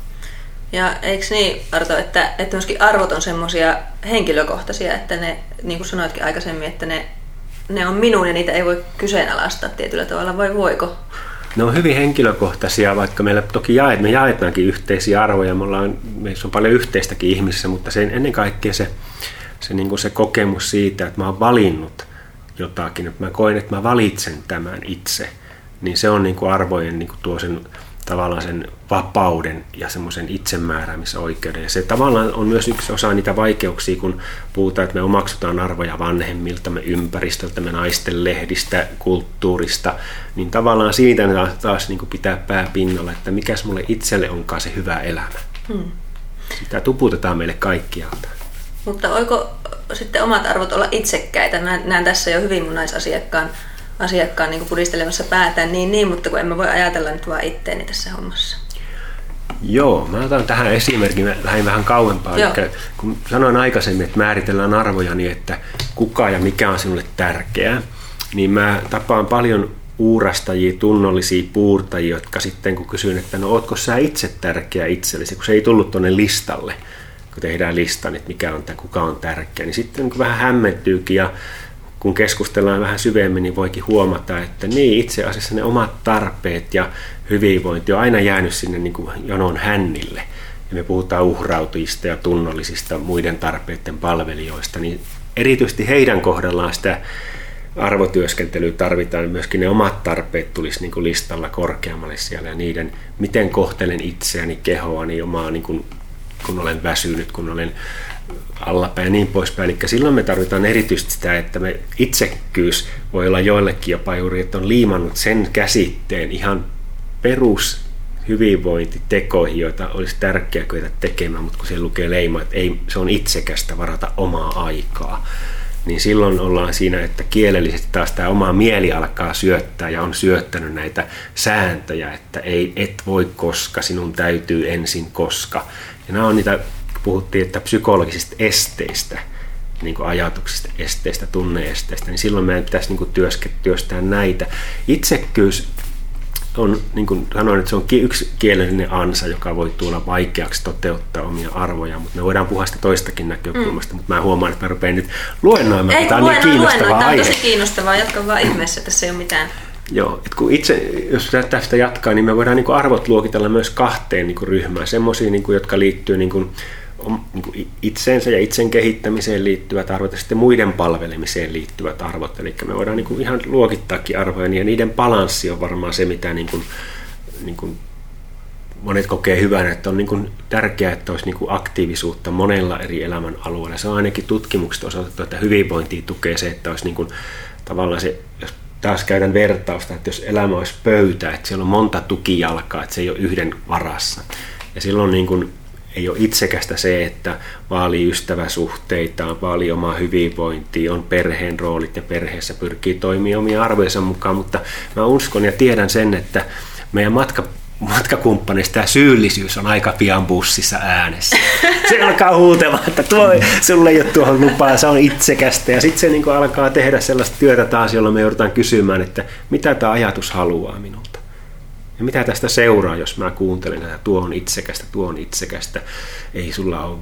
Speaker 1: Ja eikö niin, Arto, että, että myöskin arvot on semmoisia henkilökohtaisia, että ne, niin kuin sanoitkin aikaisemmin, että ne, ne on minun ja niitä ei voi kyseenalaistaa tietyllä tavalla, vai voiko?
Speaker 2: Ne on hyvin henkilökohtaisia, vaikka meillä toki jaet, me jaetaankin yhteisiä arvoja, me ollaan, meissä on paljon yhteistäkin ihmisissä, mutta se, ennen kaikkea se, se, niin kuin se kokemus siitä, että mä oon valinnut jotakin, että mä koen, että mä valitsen tämän itse, niin se on niin kuin arvojen niin kuin tuo sen tavallaan sen vapauden ja semmoisen itsemääräämisoikeuden. Ja se tavallaan on myös yksi osa niitä vaikeuksia, kun puhutaan, että me omaksutaan arvoja vanhemmilta, me ympäristöltä, me naisten lehdistä, kulttuurista, niin tavallaan siitä taas, taas niin kuin pitää pää pinnalla, että mikäs mulle itselle onkaan se hyvä elämä. Hmm. Sitä tuputetaan meille kaikkialta.
Speaker 1: Mutta oiko sitten omat arvot olla itsekkäitä? Näen tässä jo hyvin mun naisasiakkaan asiakkaan niin pudistelemassa päätään, niin niin, mutta kun en mä voi ajatella nyt vaan itteeni tässä hommassa.
Speaker 2: Joo, mä otan tähän esimerkin, mä lähdin vähän kauempaa. Eli kun sanoin aikaisemmin, että määritellään arvoja niin, että kuka ja mikä on sinulle tärkeää, niin mä tapaan paljon uurastajia, tunnollisia puurtajia, jotka sitten kun kysyn, että no ootko sä itse tärkeä itsellesi, kun se ei tullut tuonne listalle, kun tehdään listan, että mikä on, kuka on tärkeä, niin sitten niin vähän hämmentyykin ja kun keskustellaan vähän syvemmin, niin voikin huomata, että niin itse asiassa ne omat tarpeet ja hyvinvointi on aina jäänyt sinne niin kuin jonon hännille. Ja me puhutaan uhrautujista ja tunnollisista muiden tarpeiden palvelijoista, niin erityisesti heidän kohdallaan sitä arvotyöskentelyä tarvitaan, myöskin ne omat tarpeet tulisi niin kuin listalla korkeammalle siellä ja niiden, miten kohtelen itseäni, kehoani, omaa, niin kuin, kun olen väsynyt, kun olen allapäin ja niin poispäin. Eli silloin me tarvitaan erityisesti sitä, että me itsekkyys voi olla joillekin jopa juuri, että on liimannut sen käsitteen ihan perus hyvinvointitekoihin, joita olisi tärkeää kyetä tekemään, mutta kun siellä lukee leima, että ei, se on itsekästä varata omaa aikaa, niin silloin ollaan siinä, että kielellisesti taas tämä oma mieli alkaa syöttää ja on syöttänyt näitä sääntöjä, että ei, et voi koska, sinun täytyy ensin koska. Ja nämä on niitä puhuttiin, että psykologisista esteistä, niin kuin ajatuksista, esteistä, tunneesteistä, niin silloin meidän pitäisi niin kuin työstää näitä. Itsekkyys on, niin kuin sanoin, että se on yksi kielellinen ansa, joka voi tulla vaikeaksi toteuttaa omia arvoja, mutta me voidaan puhua sitä toistakin näkökulmasta, mm. mutta mä huomaan, että mä rupean nyt luennoimaan,
Speaker 1: Ei, tämä on niin kiinnostava aihe. Tämä on tosi kiinnostavaa, jatka vaan ihmeessä, tässä ei ole mitään
Speaker 2: Joo, että kun itse, jos tästä jatkaa, niin me voidaan niin arvot luokitella myös kahteen niin ryhmään. Semmoisia, niin jotka liittyy niin niin itseensä ja itsen kehittämiseen liittyvät arvot ja sitten muiden palvelemiseen liittyvät arvot. Eli me voidaan niin kuin ihan luokittaakin arvoja niin ja niiden balanssi on varmaan se, mitä niin kuin, niin kuin monet kokee hyvänä, että on niin kuin tärkeää, että olisi niin kuin aktiivisuutta monella eri elämän alueella. Se on ainakin tutkimukset osoitettu, että hyvinvointia tukee se, että olisi niin kuin, tavallaan se, jos taas käydään vertausta, että jos elämä olisi pöytä, että siellä on monta tukijalkaa, että se ei ole yhden varassa. Ja silloin niin kuin ei ole itsekästä se, että vaalii ystäväsuhteita, vaalii omaa hyvinvointia, on perheen roolit ja perheessä pyrkii toimimaan omia arvojensa mukaan, mutta mä uskon ja tiedän sen, että meidän matka matkakumppanista tämä syyllisyys on aika pian bussissa äänessä. <laughs> Se alkaa huutella, että tuo, sulle ei ole tuohon lupaa, se on itsekästä. Ja sitten se niin alkaa tehdä sellaista työtä taas, jolla me joudutaan kysymään, että mitä tämä ajatus haluaa minulta. Ja mitä tästä seuraa, jos mä kuuntelen, että tuo on itsekästä, tuo on itsekästä, ei sulla ole,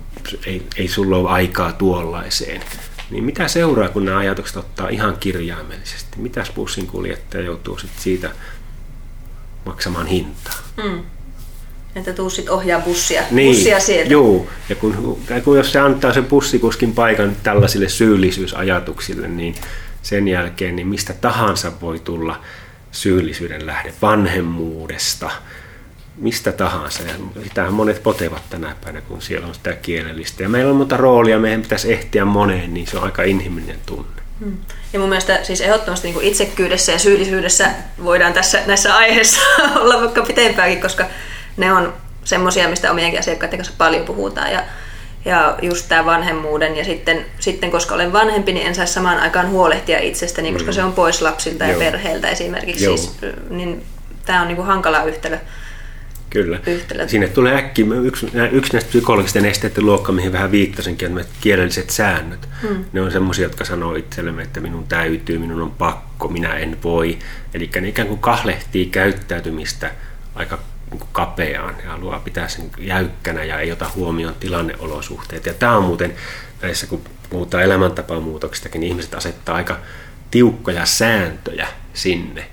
Speaker 2: ei, ei sulla ole aikaa tuollaiseen. Niin mitä seuraa, kun nämä ajatukset ottaa ihan kirjaimellisesti? Mitäs bussin kuljettaja joutuu sit siitä maksamaan hintaa? Mm.
Speaker 1: Että tuu sitten ohjaa bussia, niin, bussia sieltä.
Speaker 2: Joo, ja kun, kun jos se antaa sen bussikuskin paikan tällaisille syyllisyysajatuksille, niin sen jälkeen niin mistä tahansa voi tulla syyllisyyden lähde vanhemmuudesta, mistä tahansa. Ja sitähän monet potevat tänä päivänä, kun siellä on sitä kielellistä. Ja meillä on monta roolia, meidän pitäisi ehtiä moneen, niin se on aika inhimillinen tunne. Hmm.
Speaker 1: Ja mun mielestä siis ehdottomasti niin itsekkyydessä ja syyllisyydessä voidaan tässä, näissä aiheissa <laughs> olla vaikka pitempäänkin, koska ne on semmoisia, mistä omienkin asiakkaiden kanssa paljon puhutaan. Ja ja just tämä vanhemmuuden ja sitten, sitten koska olen vanhempi, niin en saisi samaan aikaan huolehtia itsestäni, koska mm. se on pois lapsilta Joo. ja perheeltä esimerkiksi. Siis, niin tämä on niinku hankala yhtälö.
Speaker 2: Kyllä. Yhtälö. Sinne tulee äkki yksi, yksi näistä psykologisten esteiden luokka, mihin vähän viittasinkin, että kielelliset säännöt. Hmm. Ne on semmoisia, jotka sanoo itsellemme, että minun täytyy, minun on pakko, minä en voi. Eli ne ikään kuin kahlehtii käyttäytymistä aika niin kapeaan ja haluaa pitää sen jäykkänä ja ei ota huomioon tilanneolosuhteet. Ja tämä on muuten näissä, kun puhutaan elämäntapamuutoksistakin, niin ihmiset asettaa aika tiukkoja sääntöjä sinne.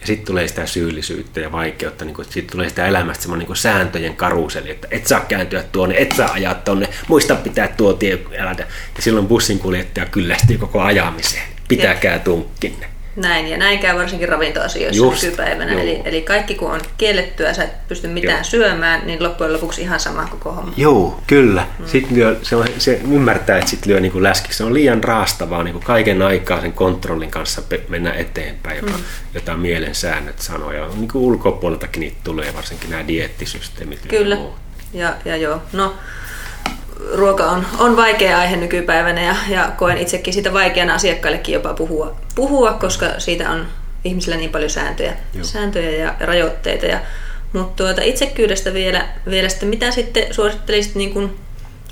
Speaker 2: Ja sitten tulee sitä syyllisyyttä ja vaikeutta, niin sitten tulee sitä elämästä semmoinen niin sääntöjen karuseli, että et saa kääntyä tuonne, et saa ajaa tuonne, muista pitää tuo tie elätä. Ja silloin bussin kuljettaja kyllästyy koko ajamiseen. Pitäkää tunkkinne.
Speaker 1: Näin, ja näin käy varsinkin ravintoasioissa Just, nykypäivänä. Eli, eli kaikki kun on kiellettyä, sä et pysty mitään joo. syömään, niin loppujen lopuksi ihan sama koko homma.
Speaker 2: Joo, kyllä. Mm. Sitten lyö, se, on, se ymmärtää, että sitten lyö niin kuin läski. Se on liian raastavaa niin kuin kaiken aikaa sen kontrollin kanssa mennä eteenpäin, joka, mm. jota mielen säännöt sanoo. Ja niin kuin ulkopuoleltakin niitä tulee, varsinkin nämä diettisysteemit.
Speaker 1: Kyllä, ja, ja joo. No, ruoka on, on vaikea aihe nykypäivänä ja, ja koen itsekin sitä vaikeana asiakkaillekin jopa puhua, puhua koska siitä on ihmisillä niin paljon sääntöjä, sääntöjä ja rajoitteita. Ja, mutta tuota, itsekyydestä vielä, vielä sitten, mitä sitten suosittelisit niin kuin,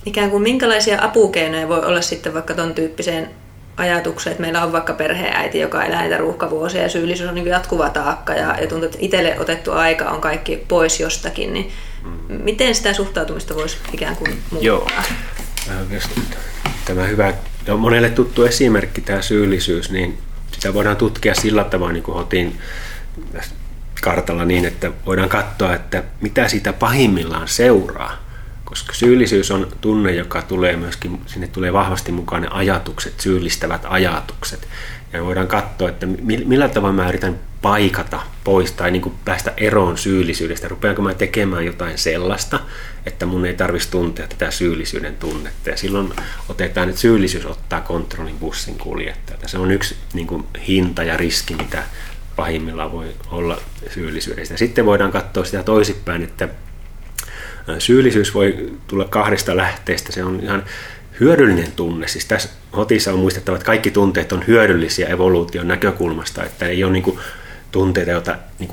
Speaker 1: ikään kuin minkälaisia apukeinoja voi olla sitten vaikka ton tyyppiseen ajatukseen, että meillä on vaikka perheenäiti, joka elää näitä ruuhkavuosia ja syyllisyys on niin jatkuva taakka ja, ja tuntuu, että itselle otettu aika on kaikki pois jostakin, niin Miten sitä suhtautumista voisi ikään kuin muuttaa? Joo.
Speaker 2: Tämä hyvä, no monelle tuttu esimerkki, tämä syyllisyys, niin sitä voidaan tutkia sillä tavalla, niin kuin otin kartalla niin, että voidaan katsoa, että mitä siitä pahimmillaan seuraa. Koska syyllisyys on tunne, joka tulee myöskin, sinne tulee vahvasti mukaan ne ajatukset, syyllistävät ajatukset. Ja voidaan katsoa, että millä tavalla mä yritän paikata pois tai niin kuin päästä eroon syyllisyydestä. Rupeanko mä tekemään jotain sellaista, että mun ei tarvitsisi tuntea tätä syyllisyyden tunnetta. Ja silloin otetaan, että syyllisyys ottaa kontrollin bussin kuljettajalta. Se on yksi niin kuin hinta ja riski, mitä pahimmillaan voi olla syyllisyydestä. Sitten voidaan katsoa sitä toisinpäin, että syyllisyys voi tulla kahdesta lähteestä. Se on ihan hyödyllinen tunne. Siis tässä hotissa on muistettava, että kaikki tunteet on hyödyllisiä evoluution näkökulmasta, että ei ole niin tunteita, joita niin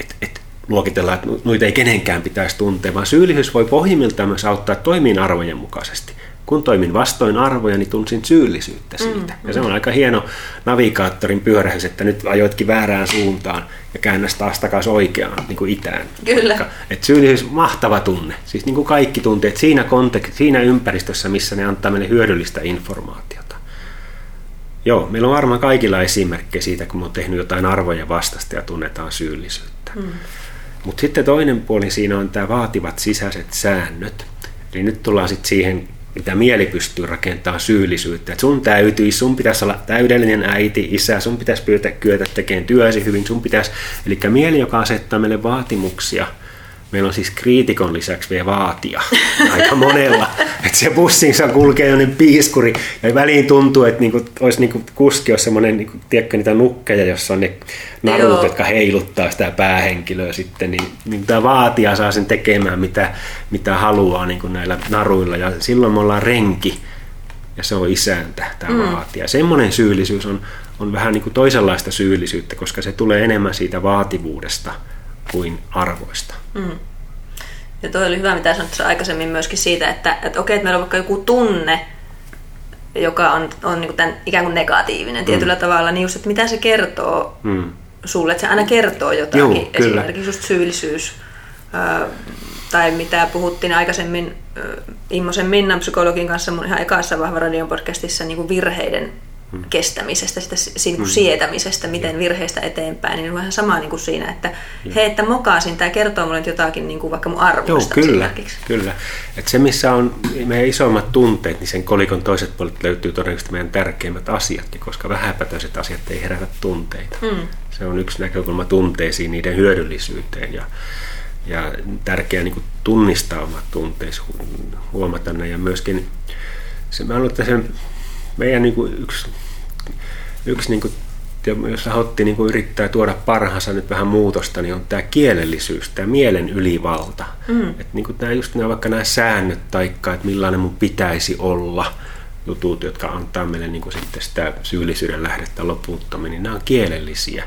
Speaker 2: et, et luokitellaan, että noita ei kenenkään pitäisi tuntea, vaan syyllisyys voi pohjimmiltaan myös auttaa toimiin arvojen mukaisesti kun toimin vastoin arvoja, niin tunsin syyllisyyttä siitä. Mm, ja se on aika hieno navigaattorin pyörähys, että nyt ajoitkin väärään suuntaan ja käännäs taas takaisin oikeaan, niin kuin itään.
Speaker 1: Kyllä.
Speaker 2: Et syyllisyys, mahtava tunne. Siis niin kuin kaikki tunteet siinä, kontek- siinä ympäristössä, missä ne antaa meille hyödyllistä informaatiota. Joo, meillä on varmaan kaikilla esimerkkejä siitä, kun me on tehnyt jotain arvoja vastasta ja tunnetaan syyllisyyttä. Mm. Mutta sitten toinen puoli siinä on tämä vaativat sisäiset säännöt. Eli nyt tullaan sitten siihen mitä mieli pystyy rakentamaan syyllisyyttä. Et sun täytyy, sun pitäisi olla täydellinen äiti, isä, sun pitäisi pyytää kyetä tekemään työsi hyvin, sun pitäisi, eli mieli, joka asettaa meille vaatimuksia – Meillä on siis kriitikon lisäksi vielä vaatia <laughs> aika monella. että se bussinsa kulkee jonnekin piiskuri ja väliin tuntuu, että niinku, olisi niinku kuski olisi semmoinen, niinku, tiedätkö niitä nukkeja, jossa on ne narut, Joo. jotka heiluttaa sitä päähenkilöä sitten, niin, niin tämä vaatia saa sen tekemään mitä, mitä haluaa niinku näillä naruilla ja silloin me ollaan renki ja se on isäntä, tämä mm. vaatia. Semmoinen syyllisyys on, on vähän niin kuin toisenlaista syyllisyyttä, koska se tulee enemmän siitä vaativuudesta – kuin arvoista. Mm.
Speaker 1: Ja toi oli hyvä, mitä sanoit aikaisemmin myöskin siitä, että, että okei, että meillä on vaikka joku tunne, joka on, on niin kuin tämän, ikään kuin negatiivinen mm. tietyllä tavalla, niin just, että mitä se kertoo mm. sulle, että se aina kertoo jotakin, Joo, esimerkiksi just syyllisyys, tai mitä puhuttiin aikaisemmin Immosen Minnan psykologin kanssa mun ihan ekassa Vahva Radion podcastissa niin kuin virheiden mm. Kestämisestä, sitä kuin mm. sietämisestä, miten virheistä eteenpäin, niin on vähän sama niin kuin siinä, että mm. hei, että mokasin, tämä kertoo mulle jotakin niin kuin vaikka mun arvoista
Speaker 2: Joo, kyllä, kyllä. Et se, missä on meidän isommat tunteet, niin sen kolikon toiset puolet löytyy todennäköisesti meidän tärkeimmät asiatkin, koska vähäpätöiset asiat ei herätä tunteita. Mm. Se on yksi näkökulma tunteisiin, niiden hyödyllisyyteen ja ja tärkeää niin kuin tunnistaa omat tunteet, huomata ne ja myöskin se, mä luulen, että sen meidän niin kuin yksi, yksi niin kuin, jos Hotti niin kuin yrittää tuoda parhaansa nyt vähän muutosta, niin on tämä kielellisyys, tämä mielen ylivalta. Mm. Että niin kuin tämä, just nämä, vaikka nämä säännöt taikka, että millainen mun pitäisi olla, jutut, jotka antaa meille niin kuin sitten sitä syyllisyyden lähdettä loputtomiin, niin nämä on kielellisiä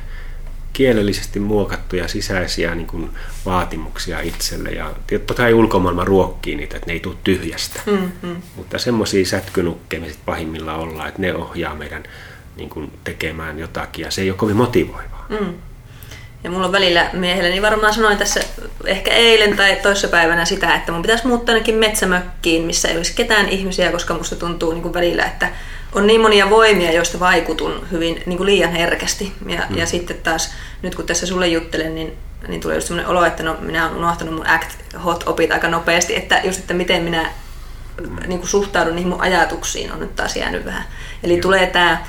Speaker 2: kielellisesti muokattuja sisäisiä niin kuin, vaatimuksia itselle. Ja totta kai ulkomaailma ruokkii niitä, että ne ei tule tyhjästä. Mm-hmm. Mutta semmoisia sätkynukkeja me pahimmillaan ollaan, että ne ohjaa meidän niin kuin, tekemään jotakin ja se ei ole kovin motivoivaa. Mm.
Speaker 1: Ja mulla on välillä miehelle, niin varmaan sanoin tässä ehkä eilen tai toissapäivänä sitä, että mun pitäisi muuttaa ainakin metsämökkiin, missä ei olisi ketään ihmisiä, koska musta tuntuu niin kuin välillä, että on niin monia voimia, joista vaikutun hyvin niin kuin liian herkästi. Ja, mm. ja sitten taas, nyt kun tässä sulle juttelen, niin, niin tulee just sellainen olo, että no, minä olen unohtanut mun act hot opit aika nopeasti, että just, että miten minä niin kuin suhtaudun niihin mun ajatuksiin on nyt taas jäänyt vähän. Eli Joo. tulee tämä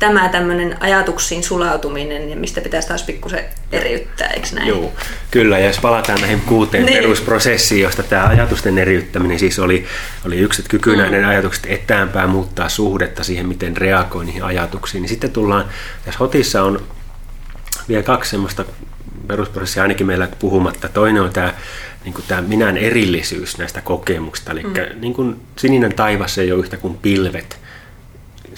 Speaker 1: tämä tämmöinen ajatuksiin sulautuminen, mistä pitäisi taas pikkusen eriyttää, eikö näin?
Speaker 2: Joo, kyllä. Ja jos palataan näihin kuuteen niin. perusprosessiin, josta tämä ajatusten eriyttäminen siis oli, oli yksi, että kyky mm. ajatukset etäämpään muuttaa suhdetta siihen, miten reagoi niihin ajatuksiin, niin sitten tullaan, tässä hotissa on vielä kaksi semmoista perusprosessia ainakin meillä puhumatta. Toinen on tämä, niin kuin tämä minän erillisyys näistä kokemuksista. Eli mm. niin kuin sininen taivas ei ole yhtä kuin pilvet.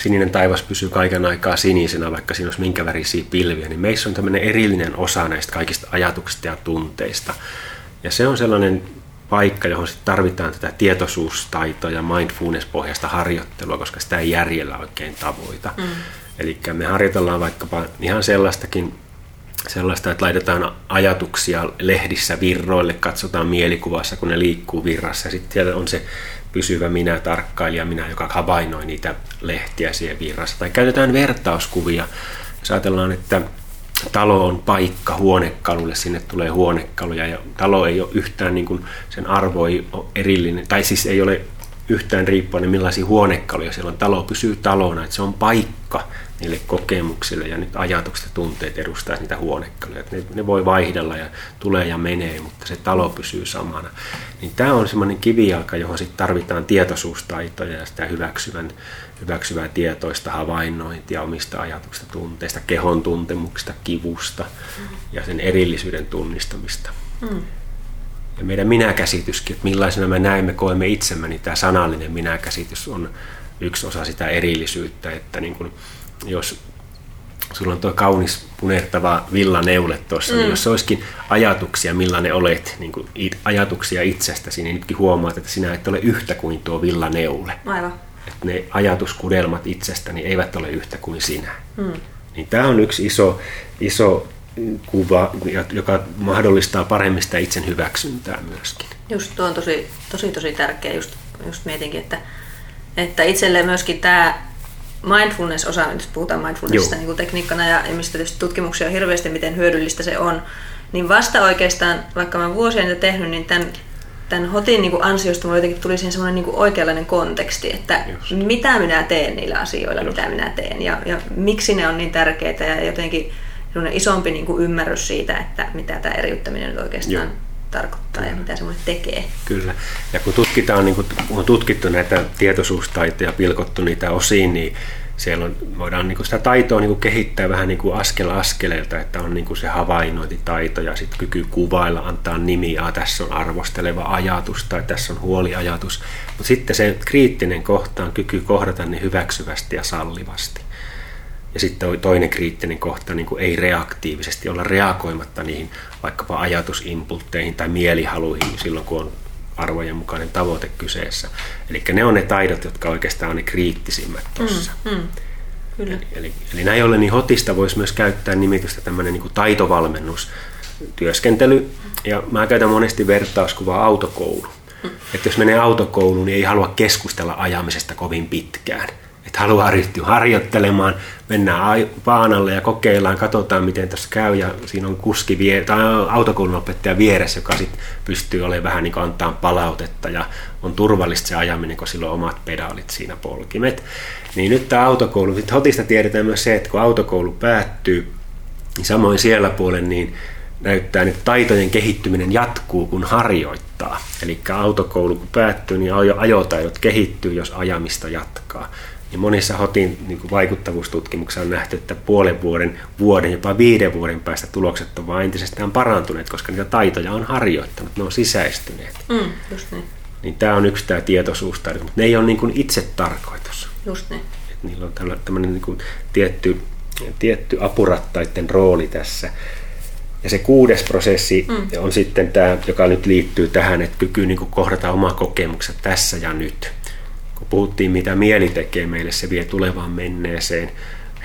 Speaker 2: Sininen taivas pysyy kaiken aikaa sinisenä, vaikka siinä olisi minkä värisiä pilviä. Niin meissä on tämmöinen erillinen osa näistä kaikista ajatuksista ja tunteista. Ja se on sellainen paikka, johon sit tarvitaan tätä tietoisuustaitoa ja mindfulness-pohjasta harjoittelua, koska sitä ei järjellä oikein tavoita. Mm. Eli me harjoitellaan vaikkapa ihan sellaistakin sellaista, että laitetaan ajatuksia lehdissä virroille, katsotaan mielikuvassa, kun ne liikkuu virrassa. Sitten siellä on se pysyvä minä, tarkkailija minä, joka havainnoi niitä lehtiä siihen virrassa. Tai käytetään vertauskuvia. Jos ajatellaan, että talo on paikka huonekalulle, sinne tulee huonekaluja ja talo ei ole yhtään, niin kuin sen arvo ei ole erillinen, tai siis ei ole yhtään riippuen millaisia huonekaluja siellä on. Talo pysyy talona, että se on paikka niille kokemuksille ja nyt ajatukset ja tunteet edustaa niitä huonekaluja. Ne, ne voi vaihdella ja tulee ja menee, mutta se talo pysyy samana. Niin tämä on semmoinen kivijalka, johon sitten tarvitaan tietoisuustaitoja ja sitä hyväksyvän, hyväksyvää tietoista havainnointia omista ajatuksista, tunteista, kehon tuntemuksista, kivusta ja sen erillisyyden tunnistamista. Mm. Ja meidän minäkäsityskin, että millaisena me näemme, koemme itsemme, niin tämä sanallinen minäkäsitys on yksi osa sitä erillisyyttä, että niin kun, jos sulla on tuo kaunis punertava villaneule tuossa, niin mm. niin jos se olisikin ajatuksia, millainen olet, niin kuin ajatuksia itsestäsi, niin nytkin huomaat, että sinä et ole yhtä kuin tuo villaneule.
Speaker 1: Aivan.
Speaker 2: Että ne ajatuskudelmat itsestäni eivät ole yhtä kuin sinä. Mm. Niin tämä on yksi iso, iso kuva, joka mahdollistaa paremmin sitä itsen hyväksyntää myöskin.
Speaker 1: Just tuo on tosi, tosi, tosi tärkeä. Just, just mietinkin, että, että itselle myöskin tämä mindfulness-osa, nyt puhutaan mindfulnessista niin tekniikkana ja, ja mistä tietysti tutkimuksia on hirveästi, miten hyödyllistä se on, niin vasta oikeastaan, vaikka mä vuosia niitä tehnyt, niin tämän, tämän hotin niin kuin ansiosta mulla jotenkin tuli siihen semmoinen niin kuin oikeanlainen konteksti, että Just. mitä minä teen niillä asioilla, Just. mitä minä teen ja, ja miksi ne on niin tärkeitä ja jotenkin isompi niin kuin ymmärrys siitä, että mitä tämä eriyttäminen nyt oikeastaan Joo tarkoittaa ja mitä semmoinen tekee.
Speaker 2: Kyllä. Ja kun tutkitaan, niin kun on tutkittu näitä tietoisuustaitoja, pilkottu niitä osiin, niin siellä on, voidaan niin sitä taitoa niin kehittää vähän niin kuin askel askeleelta, että on niin se havainnointitaito ja sitten kyky kuvailla, antaa nimi, että tässä on arvosteleva ajatus tai tässä on huoliajatus. Mutta sitten se kriittinen kohta on kyky kohdata ne hyväksyvästi ja sallivasti. Ja sitten toinen kriittinen kohta, niin kuin ei reaktiivisesti olla reagoimatta niihin vaikkapa ajatusimpultteihin tai mielihaluihin silloin, kun on arvojen mukainen tavoite kyseessä. Eli ne on ne taidot, jotka oikeastaan on ne kriittisimmät tuossa. Mm, mm. Kyllä. Eli, eli, eli näin ollen niin hotista voisi myös käyttää nimitystä tämmöinen niin taitovalmennus, työskentely. Ja mä käytän monesti vertauskuvaa autokoulu. Mm. Että jos menee autokouluun, niin ei halua keskustella ajamisesta kovin pitkään että haluaa ryhtyä harjoittelemaan, mennään paanalle ja kokeillaan, katsotaan miten tässä käy ja siinä on kuski vie, tai autokoulun opettaja vieressä, joka sit pystyy olemaan vähän niin kuin antaa palautetta ja on turvallista se ajaminen, kun sillä on omat pedaalit siinä polkimet. Niin nyt tämä autokoulu, sitten hotista tiedetään myös se, että kun autokoulu päättyy, niin samoin siellä puolen niin näyttää, että taitojen kehittyminen jatkuu, kun harjoittaa. Eli autokoulu kun päättyy, niin ajotaidot kehittyy, jos ajamista jatkaa. Niin monissa HOTin niin kuin vaikuttavuustutkimuksissa on nähty, että puolen vuoden, vuoden, jopa viiden vuoden päästä tulokset on vain entisestään parantuneet, koska niitä taitoja on harjoittanut, ne on sisäistyneet.
Speaker 1: Mm, just niin.
Speaker 2: Niin tämä on yksi tämä tietoisuustaito, mutta ne ei ole niin kuin itse tarkoitus.
Speaker 1: Just niin.
Speaker 2: Et niillä on tämmöinen niin kuin tietty, tietty apurattaiden rooli tässä. Ja se kuudes prosessi mm. on sitten tämä, joka nyt liittyy tähän, että kyky niin kuin kohdata omaa kokemukset tässä ja nyt kun puhuttiin, mitä mieli tekee meille, se vie tulevaan menneeseen.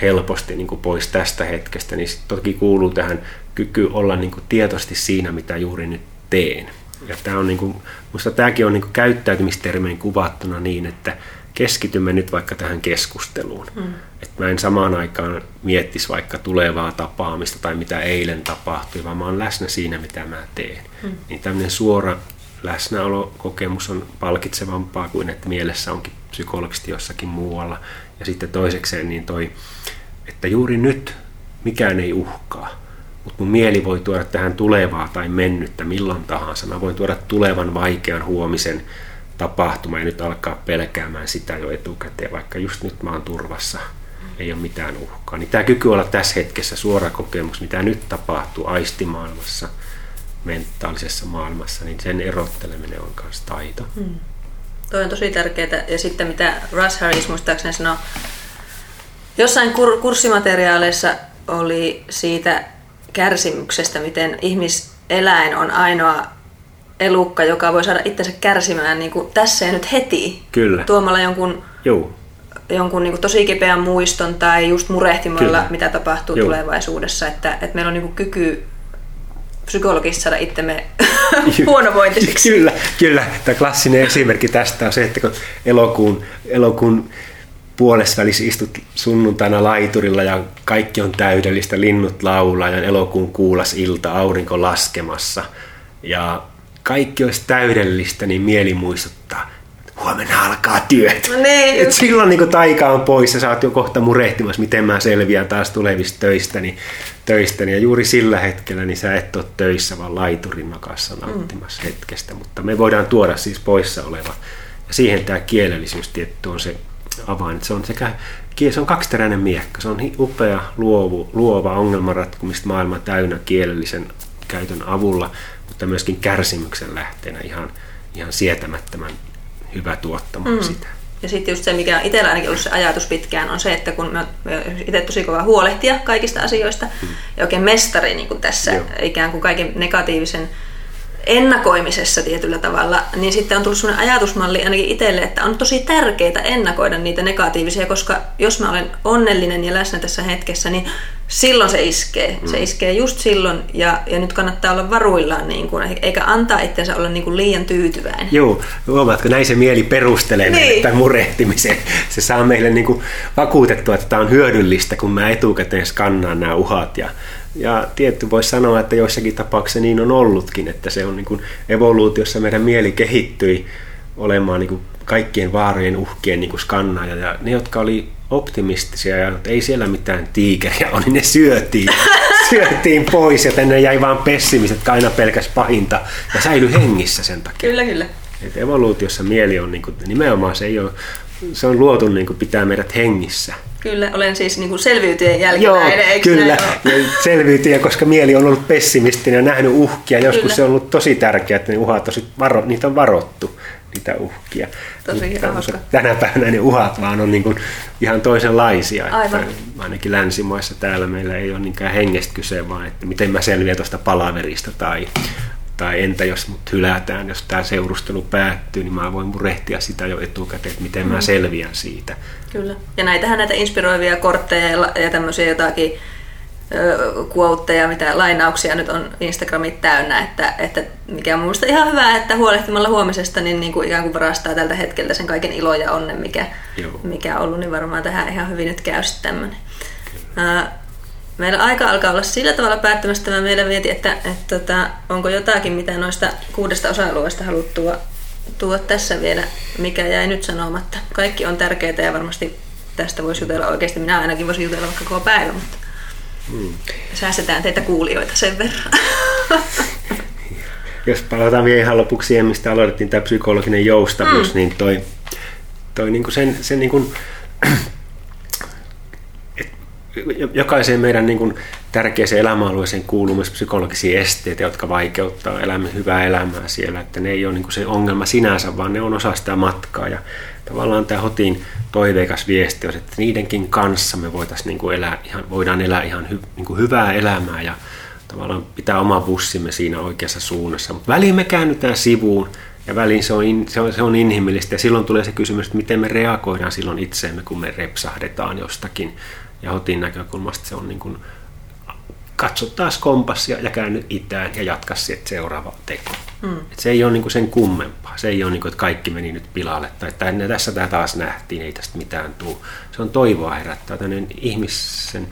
Speaker 2: helposti niin kuin pois tästä hetkestä, niin sit toki kuuluu tähän kyky olla niin kuin tietoisesti siinä, mitä juuri nyt teen. Ja tämä on niin kuin, musta tämäkin on niin kuin käyttäytymistermein kuvattuna niin, että keskitymme nyt vaikka tähän keskusteluun. Mm. Että mä en samaan aikaan miettisi vaikka tulevaa tapaamista tai mitä eilen tapahtui, vaan mä oon läsnä siinä, mitä mä teen. Mm. Niin tämmöinen suora läsnäolokokemus on palkitsevampaa kuin että mielessä onkin psykologisesti jossakin muualla. Ja sitten toisekseen niin toi, että juuri nyt mikään ei uhkaa. Mutta mun mieli voi tuoda tähän tulevaa tai mennyttä milloin tahansa. Mä voin tuoda tulevan vaikean huomisen tapahtuma ja nyt alkaa pelkäämään sitä jo etukäteen, vaikka just nyt mä oon turvassa, ei ole mitään uhkaa. Niin tämä kyky olla tässä hetkessä suora kokemus, mitä nyt tapahtuu aistimaailmassa, mentaalisessa maailmassa, niin sen erotteleminen on myös taito. Hmm.
Speaker 1: Toi on tosi tärkeää. Ja sitten mitä Russ Harris muistaakseni sanoi, jossain kur- kurssimateriaaleissa oli siitä kärsimyksestä, miten ihmiseläin on ainoa elukka, joka voi saada itsensä kärsimään niin kuin tässä ja nyt heti.
Speaker 2: Kyllä.
Speaker 1: Tuomalla jonkun, Juu. jonkun niin kuin tosi kipeän muiston tai just murehtimalla, Kyllä. mitä tapahtuu Juu. tulevaisuudessa. Että, että meillä on niin kuin kyky psykologista saada itsemme <laughs> huonovointisiksi.
Speaker 2: kyllä, kyllä. Tämä klassinen esimerkki tästä on se, että kun elokuun, elokuun puolesvälissä istut sunnuntaina laiturilla ja kaikki on täydellistä, linnut laulaa ja elokuun kuulas ilta, aurinko laskemassa ja kaikki olisi täydellistä, niin mieli muistuttaa, huomenna alkaa työt.
Speaker 1: No niin,
Speaker 2: Et silloin niin taika on pois ja sä oot jo kohta murehtimassa, miten mä selviän taas tulevista töistäni, töistäni. Ja juuri sillä hetkellä niin sä et ole töissä, vaan laiturin nokassa nauttimassa mm. hetkestä. Mutta me voidaan tuoda siis poissa oleva. Ja siihen tämä kielellisyys tietty on se avain. Se on sekä se on kaksiteräinen miekka. Se on upea, luovu, luova ongelmanratkomista maailman täynnä kielellisen käytön avulla, mutta myöskin kärsimyksen lähteenä ihan, ihan sietämättömän hyvä tuottamaan mm. sitä.
Speaker 1: Ja sitten just se, mikä itsellä ainakin ollut se ajatus pitkään, on se, että kun mä itse tosi kova huolehtia kaikista asioista, mm. ja oikein mestari niin kuin tässä Joo. ikään kuin kaiken negatiivisen ennakoimisessa tietyllä tavalla, niin sitten on tullut sellainen ajatusmalli ainakin itselle, että on tosi tärkeää ennakoida niitä negatiivisia, koska jos mä olen onnellinen ja läsnä tässä hetkessä, niin silloin se iskee. Mm. Se iskee just silloin ja, ja nyt kannattaa olla varuillaan, niin kuin, eikä antaa itsensä olla niin kuin liian tyytyväinen.
Speaker 2: Joo, huomaatko, näin se mieli perustelee niin. tämän murehtimiseen. Se saa meille niin kuin vakuutettua, että tämä on hyödyllistä, kun mä etukäteen skannaan nämä uhat ja ja tietty voisi sanoa, että joissakin tapauksissa niin on ollutkin, että se on niin kuin evoluutiossa meidän mieli kehittyi olemaan niin kuin kaikkien vaarojen uhkien niin skannaaja. Ja ne, jotka oli optimistisia ja ei siellä mitään tiikeriä on, niin ne syötiin, <laughs> syötiin pois ja tänne jäi vaan pessimiset, jotka aina pelkäs pahinta ja säilyi hengissä sen takia.
Speaker 1: Kyllä, kyllä.
Speaker 2: Et evoluutiossa mieli on niin kuin, nimenomaan se ei ole, se on luotu niin kuin pitää meidät hengissä.
Speaker 1: Kyllä, olen siis niin kuin selviytyjen jälkimmäinen,
Speaker 2: Joo, kyllä, selviytyjä, koska mieli on ollut pessimistinen ja nähnyt uhkia. Joskus kyllä. se on ollut tosi tärkeää, että ne uhat on varo, niitä on varottu, niitä uhkia.
Speaker 1: Tosi hauska.
Speaker 2: Tänä päivänä ne uhat vaan on niin kuin ihan toisenlaisia. Aivan. Että ainakin länsimaissa täällä meillä ei ole niinkään hengestä kyse, vaan että miten mä selviän tuosta palaverista tai tai entä jos mut hylätään, jos tämä seurustelu päättyy, niin mä voin murehtia sitä jo etukäteen, että miten mm. mä selviän siitä.
Speaker 1: Kyllä. Ja näitähän näitä inspiroivia kortteja ja tämmöisiä jotakin quoteja, mitä lainauksia nyt on Instagramit täynnä, että, että mikä on mielestäni ihan hyvä, että huolehtimalla huomisesta niin, niin kuin ikään kuin varastaa tältä hetkeltä sen kaiken ilo ja onnen, mikä, mikä on ollut, niin varmaan tähän ihan hyvin nyt käy sitten tämmöinen. Meillä aika alkaa olla sillä tavalla päättämässä, että mä meillä mietin, että, että, että tota, onko jotakin, mitä noista kuudesta osa-alueesta haluttua tuoda tässä vielä, mikä jäi nyt sanomatta. Kaikki on tärkeää ja varmasti tästä voisi jutella oikeasti. Minä ainakin voisin jutella vaikka koko päivä, mutta hmm. säästetään teitä kuulijoita sen verran. <laughs>
Speaker 2: Jos palataan vielä ihan lopuksi siihen, mistä aloitettiin tämä psykologinen joustavuus, hmm. niin toi, toi niin kuin sen, sen niin kuin jokaiseen meidän niin kuin tärkeäseen elämäalueeseen kuuluu myös psykologisia esteitä, jotka vaikeuttaa elämän hyvää elämää siellä. Että ne ei ole niin kuin se ongelma sinänsä, vaan ne on osa sitä matkaa. Ja tavallaan tämä Hotin toiveikas viesti on, että niidenkin kanssa me voitaisiin niin kuin elää, ihan, voidaan elää ihan hy, niin kuin hyvää elämää ja tavallaan pitää oma bussimme siinä oikeassa suunnassa. Mutta väliin me käännytään sivuun ja väliin se on, in, se, on, se on inhimillistä ja silloin tulee se kysymys, että miten me reagoidaan silloin itseemme, kun me repsahdetaan jostakin Ja Hotin näkökulmasta se on niin kuin, katso taas kompassia ja käänny itään ja jatka sitten seuraava teko. Mm. Et se ei ole niinku sen kummempaa. Se ei ole, niinku, että kaikki meni nyt pilalle tai että tässä tämä taas nähtiin, ei tästä mitään tule. Se on toivoa herättää tämmöinen ihmisen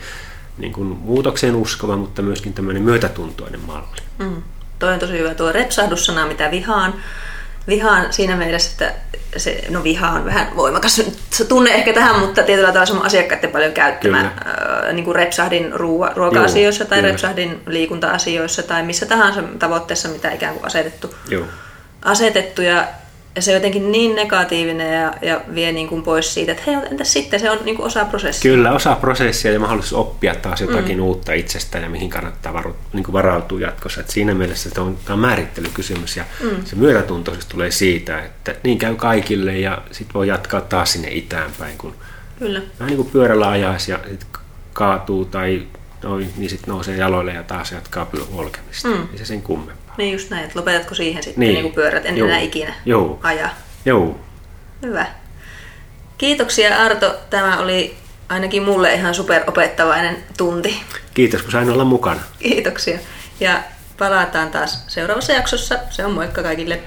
Speaker 2: niin kuin muutokseen uskova, mutta myöskin tämmöinen myötätuntoinen malli.
Speaker 1: Mm. Toi on tosi hyvä tuo repsahdussana, mitä vihaan. Vihaan siinä mielessä, että se, no viha on vähän voimakas se tunne ehkä tähän, mutta tietyllä tavalla se on asiakkaiden paljon käyttämä äh, niin kuin repsahdin ruoa, ruoka-asioissa tai kyllä. repsahdin liikunta-asioissa tai missä tahansa tavoitteessa, mitä ikään kuin asetettu. Joo. asetettu ja ja se on jotenkin niin negatiivinen ja, ja vie niin kuin pois siitä, että hei, entäs sitten, se on niin kuin osa prosessia.
Speaker 2: Kyllä, osa prosessia ja mahdollisuus oppia taas jotakin mm. uutta itsestä ja mihin kannattaa varu, niin kuin varautua jatkossa. Et siinä mielessä tämä on, tämä on määrittelykysymys ja mm. se myötätuntoisuus tulee siitä, että niin käy kaikille ja sitten voi jatkaa taas sinne itäänpäin, kun Kyllä. vähän niin kuin pyörällä ajaisi ja kaatuu tai noin, niin sitten nousee jaloille ja taas jatkaa polkemista. Mm. Ei se sen kummempaa.
Speaker 1: Niin just näin, että lopetatko siihen sitten niin. niin pyörät, en Joo. enää ikinä Joo. aja.
Speaker 2: Joo.
Speaker 1: Hyvä. Kiitoksia Arto, tämä oli ainakin mulle ihan superopettavainen tunti.
Speaker 2: Kiitos kun sain olla mukana.
Speaker 1: Kiitoksia. Ja palataan taas seuraavassa jaksossa. Se on moikka kaikille.